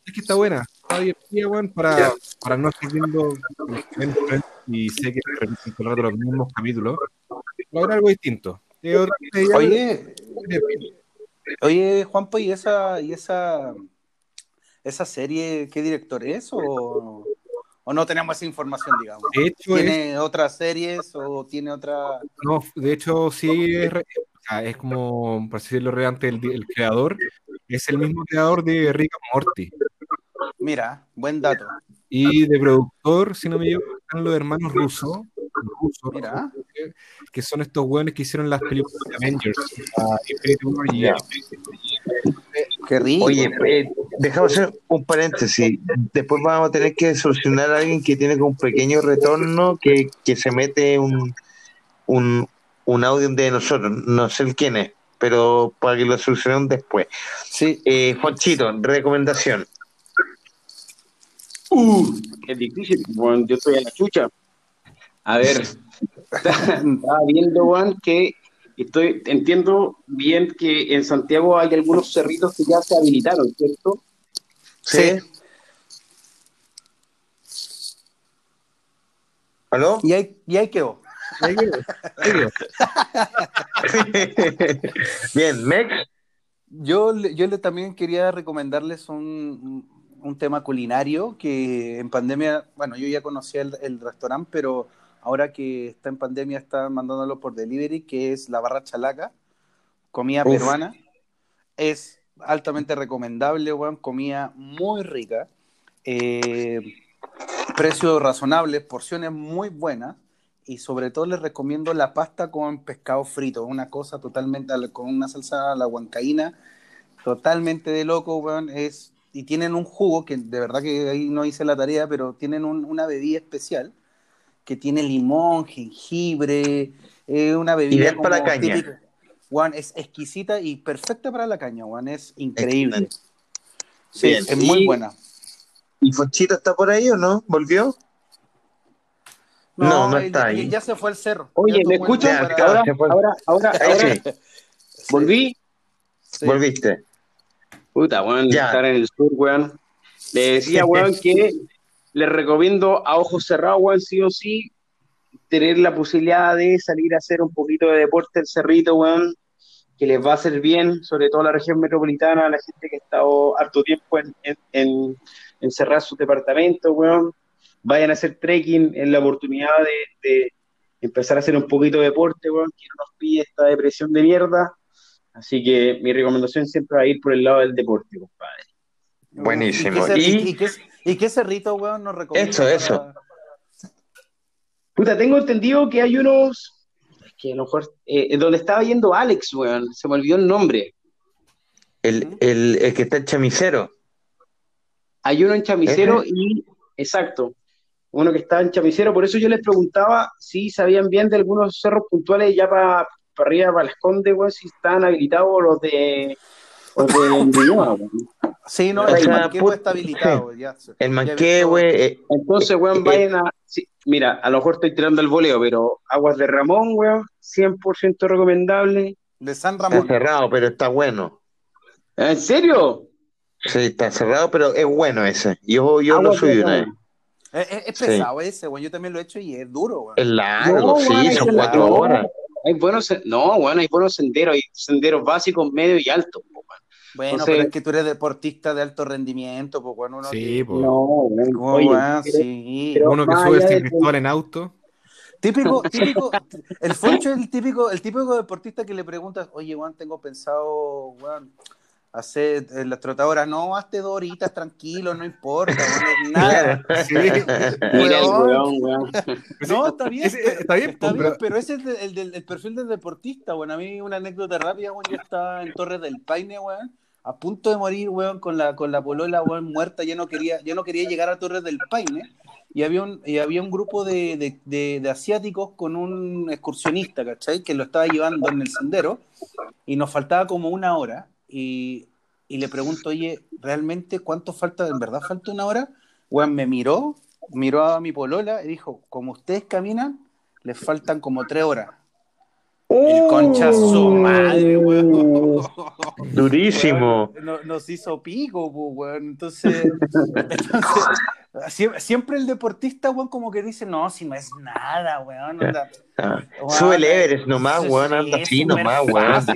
es que está buena. Está divertida, weón, para, para no estar viendo y sé que repiten los mismos capítulos. Ver algo distinto. Oye, oye, Juanpo, ¿y esa, y esa, esa serie qué director es? ¿O, o no tenemos esa información, digamos? de hecho, es ¿Tiene otras series o tiene otra...? No, de hecho sí es, es como, por así decirlo, relevante el, el creador. Es el mismo creador de Rick and Morty. Mira, buen dato. Y de productor, si no me equivoco, están los hermanos Russo, Mira. que son estos hueones que hicieron las películas de Avengers. Qué rico. Oye, eh, dejamos hacer un paréntesis. Después vamos a tener que solucionar a alguien que tiene como un pequeño retorno que, que se mete un, un, un audio de nosotros. No sé el quién es, pero para que lo solucionemos después. Sí, Eh, Juanchito, recomendación. Uh, qué difícil, weón. Yo estoy a la chucha. A ver, estaba viendo, Juan, que estoy, entiendo bien que en Santiago hay algunos cerritos que ya se habilitaron, ¿cierto? sí. ¿Aló? Y ahí, y ahí quedó. Ahí quedó, ahí quedó. Bien, Mex. Yo, yo le también quería recomendarles un, un tema culinario que en pandemia, bueno, yo ya conocía el, el restaurante, pero ahora que está en pandemia están mandándolo por delivery, que es la Barra Chalaca, comida Uf. peruana. Es altamente recomendable, weón, comida muy rica, eh, precio razonable, porciones muy buenas. Y sobre todo les recomiendo la pasta con pescado frito, una cosa totalmente, al- con una salsa a la huancaína, totalmente de loco, weón. Es, y tienen un jugo, que de verdad que ahí no hice la tarea, pero tienen un- una bebida especial que tiene limón, jengibre, eh, una bebida Ideal para la caña. típica. Weón, es exquisita y perfecta para la caña, weón. Es increíble. Sí, Bien. es muy buena. ¿Y Fonchito está por ahí o no? ¿Volvió? No, no él- está ahí. Ya se fue al cerro. Oye, ¿me escuchas? Ahora, ahora, ahora, Ahí ahora, sí. volví. Sí. ¿Volviste? Puta, weón, Ya. estar en el sur, weón. Le decía, weón, que les recomiendo a ojos cerrados, sí o sí, tener la posibilidad de salir a hacer un poquito de deporte el cerrito, weón, que les va a hacer bien, sobre todo a la región metropolitana, a la gente que ha estado harto tiempo en, en, en encerrar sus departamentos, weón. Vayan a hacer trekking en la oportunidad de, de empezar a hacer un poquito de deporte, weón, que no nos pide esta depresión de mierda. Así que mi recomendación siempre va a ir por el lado del deporte, compadre. Buenísimo. ¿Y qué, cer- Y- y qué- y qué cerrito, weón, nos recomienda? Eso, eso. para- Puta, tengo entendido que hay unos. Es que a lo mejor. eh, donde estaba yendo Alex, weón. Se me olvidó el nombre. El, el, el que está en chamicero. Hay uno en Chamicero y. Exacto. Uno que estaba en Chamicero. Por eso yo les preguntaba si sabían bien de algunos cerros puntuales ya para arriba, para las Condes, weón, si estaban habilitados los de. Weón. Sí, no, el Manquehue está habilitado. Ya, El Manquehue. eh, Entonces, Eh, weón, eh, vayan a. sí, mira, a lo mejor estoy tirando el voleo, pero Aguas de Ramón, weón, 100% recomendable. De San está Ramón. cerrado, pero está bueno. ¿En serio? Sí, está cerrado, pero es bueno ese. Yo, yo lo Aguas subí una vez. Es, es- es Sí. pesado ese, weón. Yo también lo he hecho y es duro, weón. Es largo, No, sí, weón, son cuatro largo. horas. Hay buenos, no, bueno, hay buenos senderos, hay senderos básicos, medios y altos. Bueno, Entonces- pero es que tú eres deportista de alto rendimiento, pues, bueno, uno Sí, que- pues. No, oye, sí. Uno que sube de- Cristóbal en auto. Típico, típico, el Foncho es el típico, el típico deportista que le preguntas, oye, Juan, tengo pensado, Juan, hacer en las trotadoras, no, hazte dos horitas tranquilo, no importa, bueno, nada. Sí. Mira el weón, weón. No, está bien, Ese- pero- está bien, está pues, bien, pero- ese es el, el perfil del deportista, bueno, a mí una anécdota rápida, bueno, yo estaba en Torres del Paine, weón, a punto de morir, weón, con la, con la polola, weón, muerta, ya no quería, ya no quería llegar a Torres del Paine, y había un, y había un grupo de, de, de- asiáticos con un excursionista, ¿cachai? Que lo estaba llevando en el sendero, y nos faltaba como una hora, y, y le pregunto, oye, ¿realmente cuánto falta? ¿En verdad falta una hora? Weón, me miró, miró a mi polola y dijo, como ustedes caminan, les faltan como tres horas. El concha su madre, weón. Durísimo. Weón, no- nos hizo pico, weón. Entonces, entonces, sie- siempre el deportista, weón, como que dice, no, si no es nada, weón. onda, Ah, weón, Sube el Everest nomás, weón, anda así nomás, weón. Se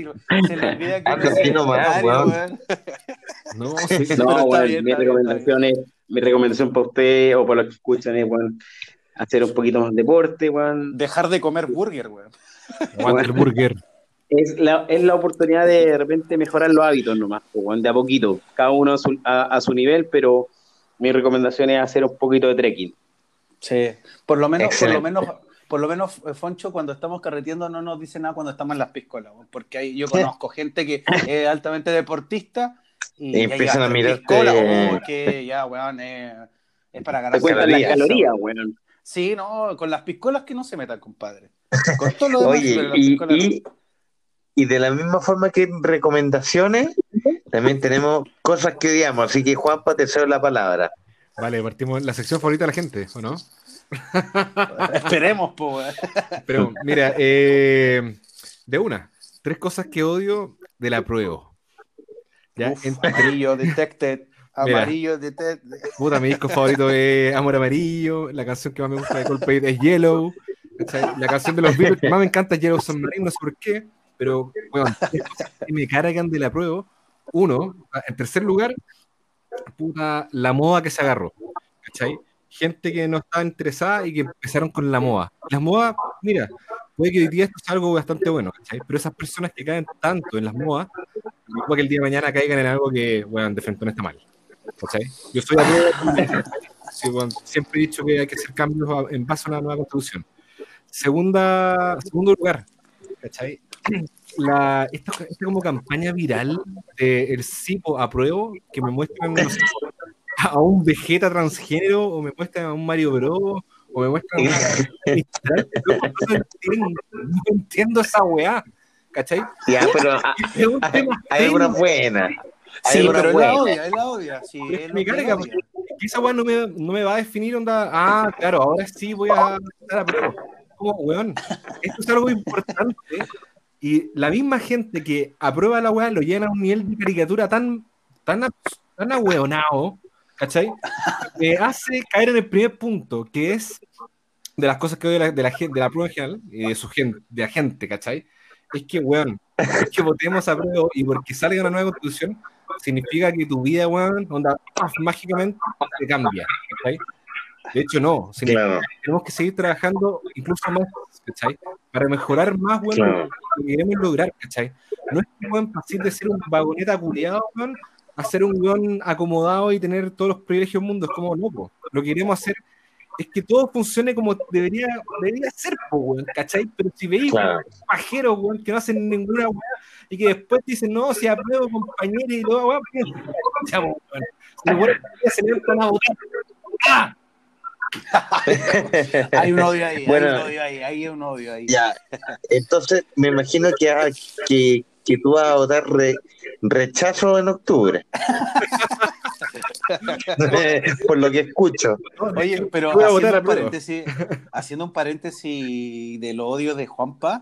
le olvida que Anda así nomás, weón. No, sí. Pero No, está weón, bien, mi está bien, recomendación es, mi recomendación para usted o para los que escuchan es, weón, hacer un poquito más deporte, weón. Dejar de comer burger, weón. Aguante el burger. Es la, es la oportunidad de, de repente mejorar los hábitos nomás, weón, de a poquito, cada uno a su, a, a su nivel, pero mi recomendación es hacer un poquito de trekking. Sí, por lo menos, por lo menos, por lo menos, eh, Foncho, cuando estamos carreteando no nos dice nada cuando estamos en las piscolas, porque hay, yo conozco gente que es altamente deportista y, empiezan a piscolas, oh, que ya, weón, eh, es para Te ganar cuentan las calorías, weón. Sí, no, con las piscolas que no se metan, compadre. Con todo lo demás, Oye, pero las y, y, y de la misma forma que en recomendaciones, también tenemos cosas que odiamos. Así que, Juanpa, te cedo la palabra. Vale, partimos la sección favorita de la gente, ¿o no? Esperemos, po, weón. Pero mira, eh, de una, tres cosas que odio de la prueba. Ya, Uf, entre- amarillo detected, Mira. amarillo detected. puta, mi disco favorito es Amor Amarillo, la canción que más me gusta de Coldplay es Yellow. La canción de los Beatles que más me encanta es Yellow Submarine, no sé por qué, pero bueno, me cargan de la prueba. Uno, en tercer lugar, puta, la moda que se agarró, ¿cachai? Gente que no estaba interesada y que empezaron con la moda. Las modas, mira, puede que hoy día esto sea algo bastante bueno, ¿cachai? Pero esas personas que caen tanto en las modas, puede que el día de mañana caigan en algo que, bueno, de frente no está mal. ¿cachai? Yo soy a prueba, siempre he dicho que hay que hacer cambios en base a una nueva constitución. Segunda, segundo lugar, ¿cachai? La, esta, esta como campaña viral del Cipo apruebo que me muestran no sé, a un Vegeta transgénero o me muestran a un Mario Bros o me muestran a Loco, no entiendo, no entiendo esa weá, ¿cachai? Ya, pero Es hay, técnico. buena. Sí, pero él buena. la odia, él la odia. Sí, Me- él me carga, esa weá no me, no me va a definir onda, ah, claro, ahora sí voy a estar a prueba. Como, weón, esto es algo importante y la misma gente que aprueba la weá lo llena a un nivel de caricatura tan, tan, tan ahueonado, ¿cachai? Que hace caer en el primer punto, que es de las cosas que odio de la, de la de la prueba en general, y de su gente, de la gente, ¿cachai? Es que, weón, es que votemos a prueba y porque salga una nueva constitución, significa que tu vida, weón, onda, mágicamente se cambia, ¿cachai? De hecho, no, Claro, tenemos que seguir trabajando incluso más, ¿cachai? Para mejorar más, weón, Claro. lo que queremos lograr, ¿cachai? No es que, weón, pasar de ser un vagoneta culiado, weón, a ser un weón acomodado y tener todos los privilegios del mundo, es como, no, po. lo que queremos hacer es que todo funcione como debería, debería ser, po, weón, ¿cachai? Pero si veis claro. pajeros, weón, que no hacen ninguna y que después dicen, no, si apruebo compañeros y toda weá, pues, weón. Se a votar, ¡ah! Hay un odio ahí, Bueno. hay un odio ahí, hay un odio ahí. Ya, entonces me imagino que, ah, que, que tú vas a votar re- rechazo en octubre. Por lo que escucho. Oye, pero haciendo un, paréntesis, haciendo un paréntesis del odio de Juanpa,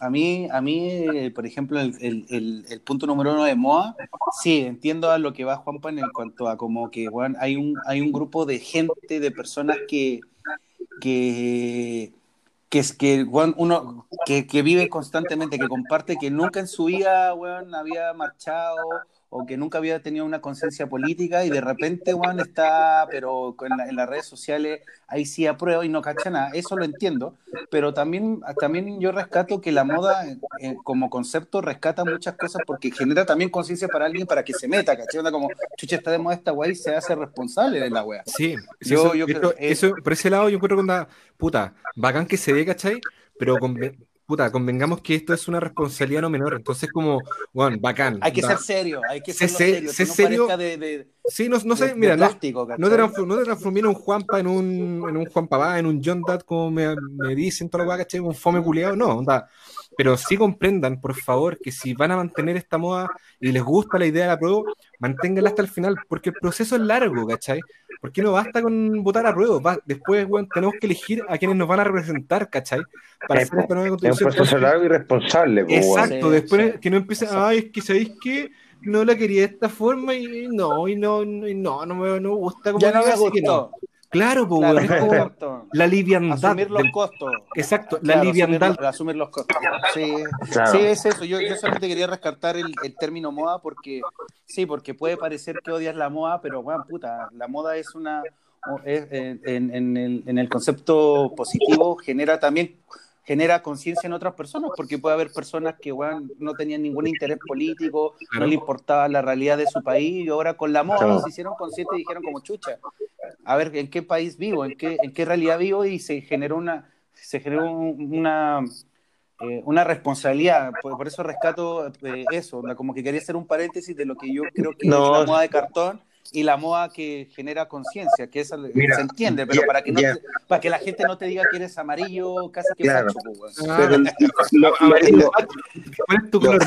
a mí, a mí eh, por ejemplo, el, el- el- punto número uno de MOA, sí, entiendo a lo que va Juanpa en cuanto a como que bueno, hay, un, hay un grupo de gente, de personas que, que, que es que weón, uno que, que vive constantemente, que comparte, que nunca en su vida weón, había marchado o que nunca había tenido una conciencia política y de repente, Juan está, pero en, en, las redes sociales ahí sí aprueba y no cacha nada, eso lo entiendo, pero también, también yo rescato que la moda eh, como concepto rescata muchas cosas porque genera también conciencia para alguien para que se meta, ¿cachai? Onda como, chucha, está de moda esta weá y se hace responsable de la weá. Sí, yo, eso, yo creo, eso, por ese lado yo encuentro con una puta, bacán que se ve, ¿cachai? Pero con, puta, convengamos que esto es una responsabilidad no menor, entonces como, bueno, bacán. Hay que ser serio, hay que ser serio. Sé serio. De, de, sí, no, no sé, mira, plástico, no, te no te transformé en un Juanpa, en un, en un Juan en un John Dad, como me, me dicen toda la ¿cachai? Un fome culiado, no, onda. Pero sí comprendan, por favor, que si van a mantener esta moda y les gusta la idea de la prueba, manténganla hasta el final, porque el proceso es largo, ¿cachai? ¿Por qué no basta con votar a prueba? después, bueno, tenemos que elegir a quienes nos van a representar, ¿cachai? Para hacer esta nueva constitución. Es un proceso largo y responsable. Pues, Exacto, después que no empiecen, ay, es que sabéis que no la quería de esta forma y no, y no, y no, no me, no me gusta. Como ya no me gustó. Claro, pues, claro, es como la liviandad. Asumir los costos. Exacto, la liviandad. Asumir, los costos. Sí, sí es eso. Yo, yo, solamente quería rescatar el, el, término moda porque, sí, porque puede parecer que odias la moda, pero, bueno, puta, la moda es una, es, en, en, el, en el concepto positivo, genera también genera conciencia en otras personas, porque puede haber personas que bueno, no tenían ningún interés político, no le importaba la realidad de su país, y ahora con la moda se hicieron conscientes y dijeron como chucha, a ver en qué país vivo, en qué, en qué realidad vivo, y se generó una, se generó una, eh, una responsabilidad, por, eso rescato eh, eso, como que quería hacer un paréntesis de lo que yo creo que es la moda de cartón, y la moda que genera conciencia, que eso se entiende, pero para que no para que la gente no te diga que eres amarillo, casi que claro. pues, ah, pero lo, lo, tu color?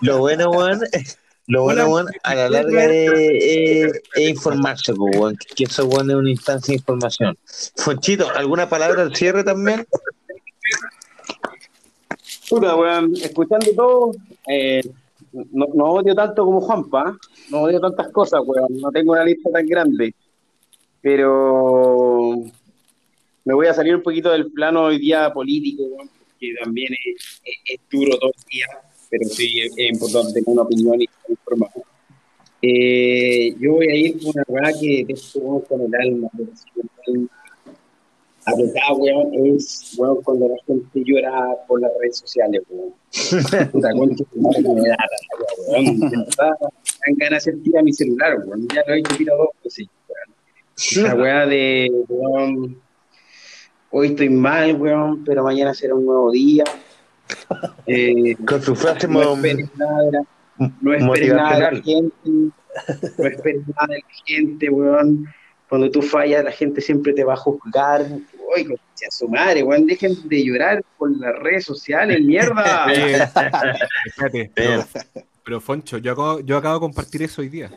lo, bueno, Juan, lo bueno, Juan, a la larga es, informarse, pues, que eso bueno, es una instancia de información. Fonchito, ¿alguna palabra al cierre también? Puta, weón, escuchando todo, eh, no, no, odio tanto como Juanpa, no odio tantas cosas, weón, no tengo una lista tan grande, pero me voy a salir un poquito del plano hoy día político, weón, que también es, duro todo el día, pero sí es, importante tener una opinión y información. Eh, yo voy a ir con una weá que tengo con el alma, con el alma apretado, weón, es, weón, cuando la gente llora por las redes sociales, weón. Puta concha, me da, weón. Dan ganas de hacer tira mi celular, weón. Ya lo he hecho tira dos, pues sí, weón. La weá de, weón, hoy estoy mal, weón, pero mañana será un nuevo día. Eh, Con su frase no esperes nada, no esperes nada de la gente, no esperes nada de la gente, weón cuando tú fallas, la gente siempre te va a juzgar. Uy, a su madre, weón, dejen de llorar por las redes sociales, mierda. Espérate, pero, pero, Foncho, yo acabo, yo acabo de compartir eso hoy día.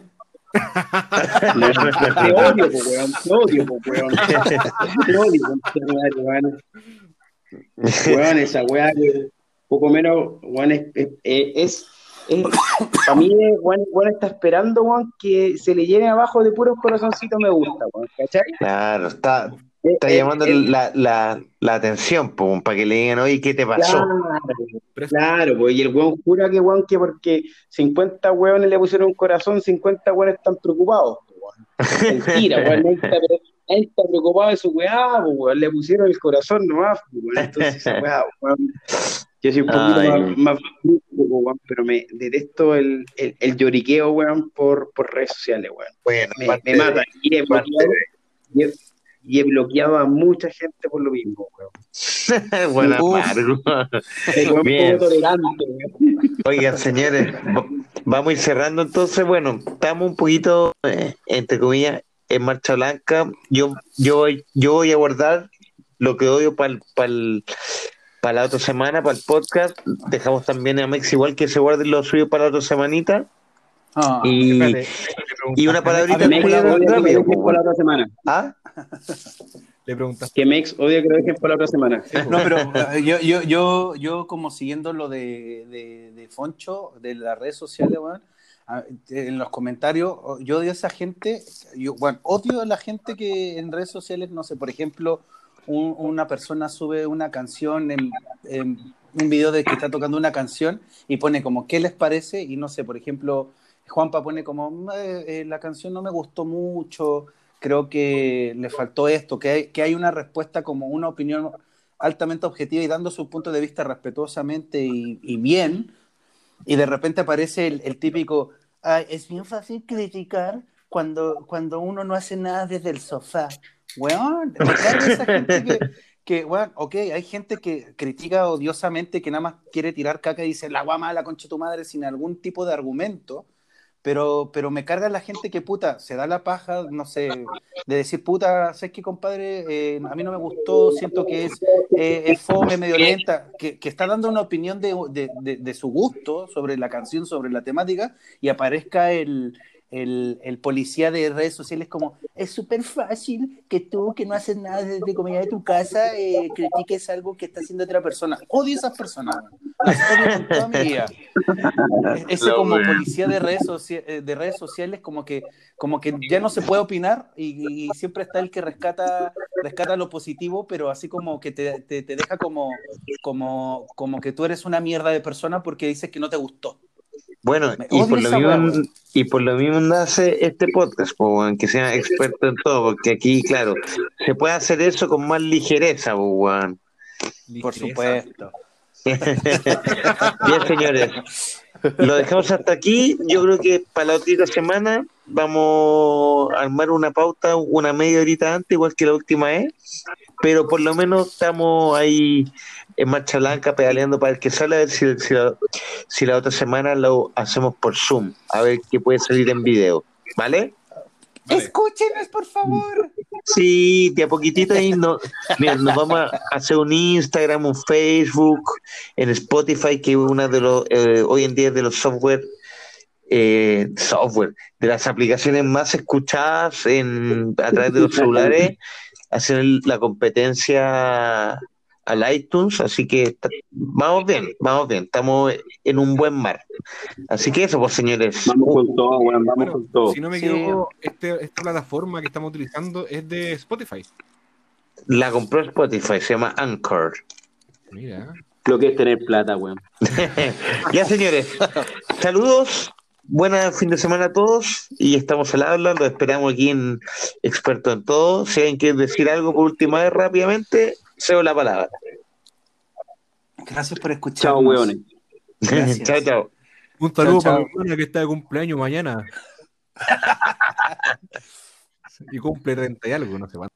te odio, po, weón, te odio, po, weón. Te odio, weón. Weón, esa weá que poco menos, weón, es, es, es a mí, Juan, está esperando, Juan, que se le llene abajo de puros corazoncitos me gusta, Juan, ¿cachai? Claro, está, eh, está eh, llamando la, la, la, atención, pues, para que le digan, oye, ¿qué te pasó? Claro, claro pues, y el weón jura que, Juan, que porque 50 weones le pusieron un corazón, 50 weones están preocupados, Mentira, weón, nadie está, está preocupado de su weá, weón, le pusieron el corazón nomás, weón, entonces weá, weón. Yo soy un poquito más, más pero me detesto el, el, el, lloriqueo, weón, por, por redes sociales, weón. Bueno, me, me mata. Y he, bloqueado, y, he, bloqueado, a mucha gente por lo mismo, weón. Buena Bien. Oigan, señores, vamos a ir cerrando entonces. Bueno, estamos un poquito, eh, entre comillas, en marcha blanca. Yo, yo, yo voy a guardar lo que odio para el para la otra semana, para el podcast. Dejamos también a Mex igual que se guarde lo suyo para la otra semanita. Ah, y, y, una palabrita Mex, rápido, para la otra semana. ¿Ah? Le preguntas. Que Mex odia que lo dejen para la otra semana. No, pero eh, yo, yo, yo, yo como siguiendo lo de, de, de Foncho, de las redes sociales, bueno, en los comentarios, yo odio a esa gente, yo, bueno, odio a la gente que en redes sociales, no sé, por ejemplo, una persona sube una canción en, un video de que está tocando una canción y pone como, ¿qué les parece? Y no sé, por ejemplo, Juanpa pone como, eh, eh, la canción no me gustó mucho, creo que le faltó esto, que hay, que hay una respuesta como una opinión altamente objetiva y dando su punto de vista respetuosamente y, bien, y de repente aparece el, típico, es bien fácil criticar cuando, cuando uno no hace nada desde el sofá. Weón, esa gente que, que, bueno, ok, hay gente que critica odiosamente, que nada más quiere tirar caca y dice, la guama la concha de tu madre sin algún tipo de argumento, pero, pero me carga la gente que, puta, se da la paja, no sé, de decir, puta, ¿sabes qué, compadre? Eh, a mí no me gustó, siento que es, eh, es fome, medio lenta, que, que, está dando una opinión de, de, de su gusto sobre la canción, sobre la temática, y aparezca el el, policía de redes sociales como, es súper fácil que tú, que no haces nada desde comida de tu casa, eh, critiques algo que está haciendo otra persona. Odio a esas personas. Ese como policía de redes, eh, de redes sociales como que, como que ya no se puede opinar y, siempre está el que rescata, rescata lo positivo, pero así como que te, te, te deja como, como, como que tú eres una mierda de persona porque dices que no te gustó. Bueno, y por, lo mismo, y por lo mismo nace este podcast, que sea experto en todo, porque aquí, claro, se puede hacer eso con más ligereza, Juan. Por supuesto. Bien, señores. Lo dejamos hasta aquí. Yo creo que para la otra semana vamos a armar una pauta una media horita antes, igual que la última vez. Pero por lo menos estamos ahí en marcha blanca pedaleando para el que sale, a ver si, si, la, otra semana lo hacemos por Zoom, a ver qué puede salir en video, ¿vale? Escúchenos, por favor. Sí, de a poquitito ahí no, mira, nos vamos a hacer un Instagram, un Facebook, en Spotify, que es una de los, eh, hoy en día de los software, eh, software, de las aplicaciones más escuchadas en, a través de los celulares, hacer la competencia al iTunes, así que vamos bien, vamos bien, estamos en un buen mar. Así que eso, pues señores. Vamos con todo, bueno, vamos con todo. Si no me equivoco, este, esta plataforma que estamos utilizando es de Spotify. La compró Spotify, se llama Anchor. Mira. Lo que es tener plata, weón. ya, señores. Saludos. Buena fin de semana a todos y estamos al habla, lo esperamos aquí en Experto en Todo. Si alguien quiere decir algo por última vez rápidamente, cedo la palabra. Gracias por escuchar. Chao, weones. chao, chao. Un saludo para mi hermana que está de cumpleaños mañana. y cumple 30 y algo, no sé cuánto.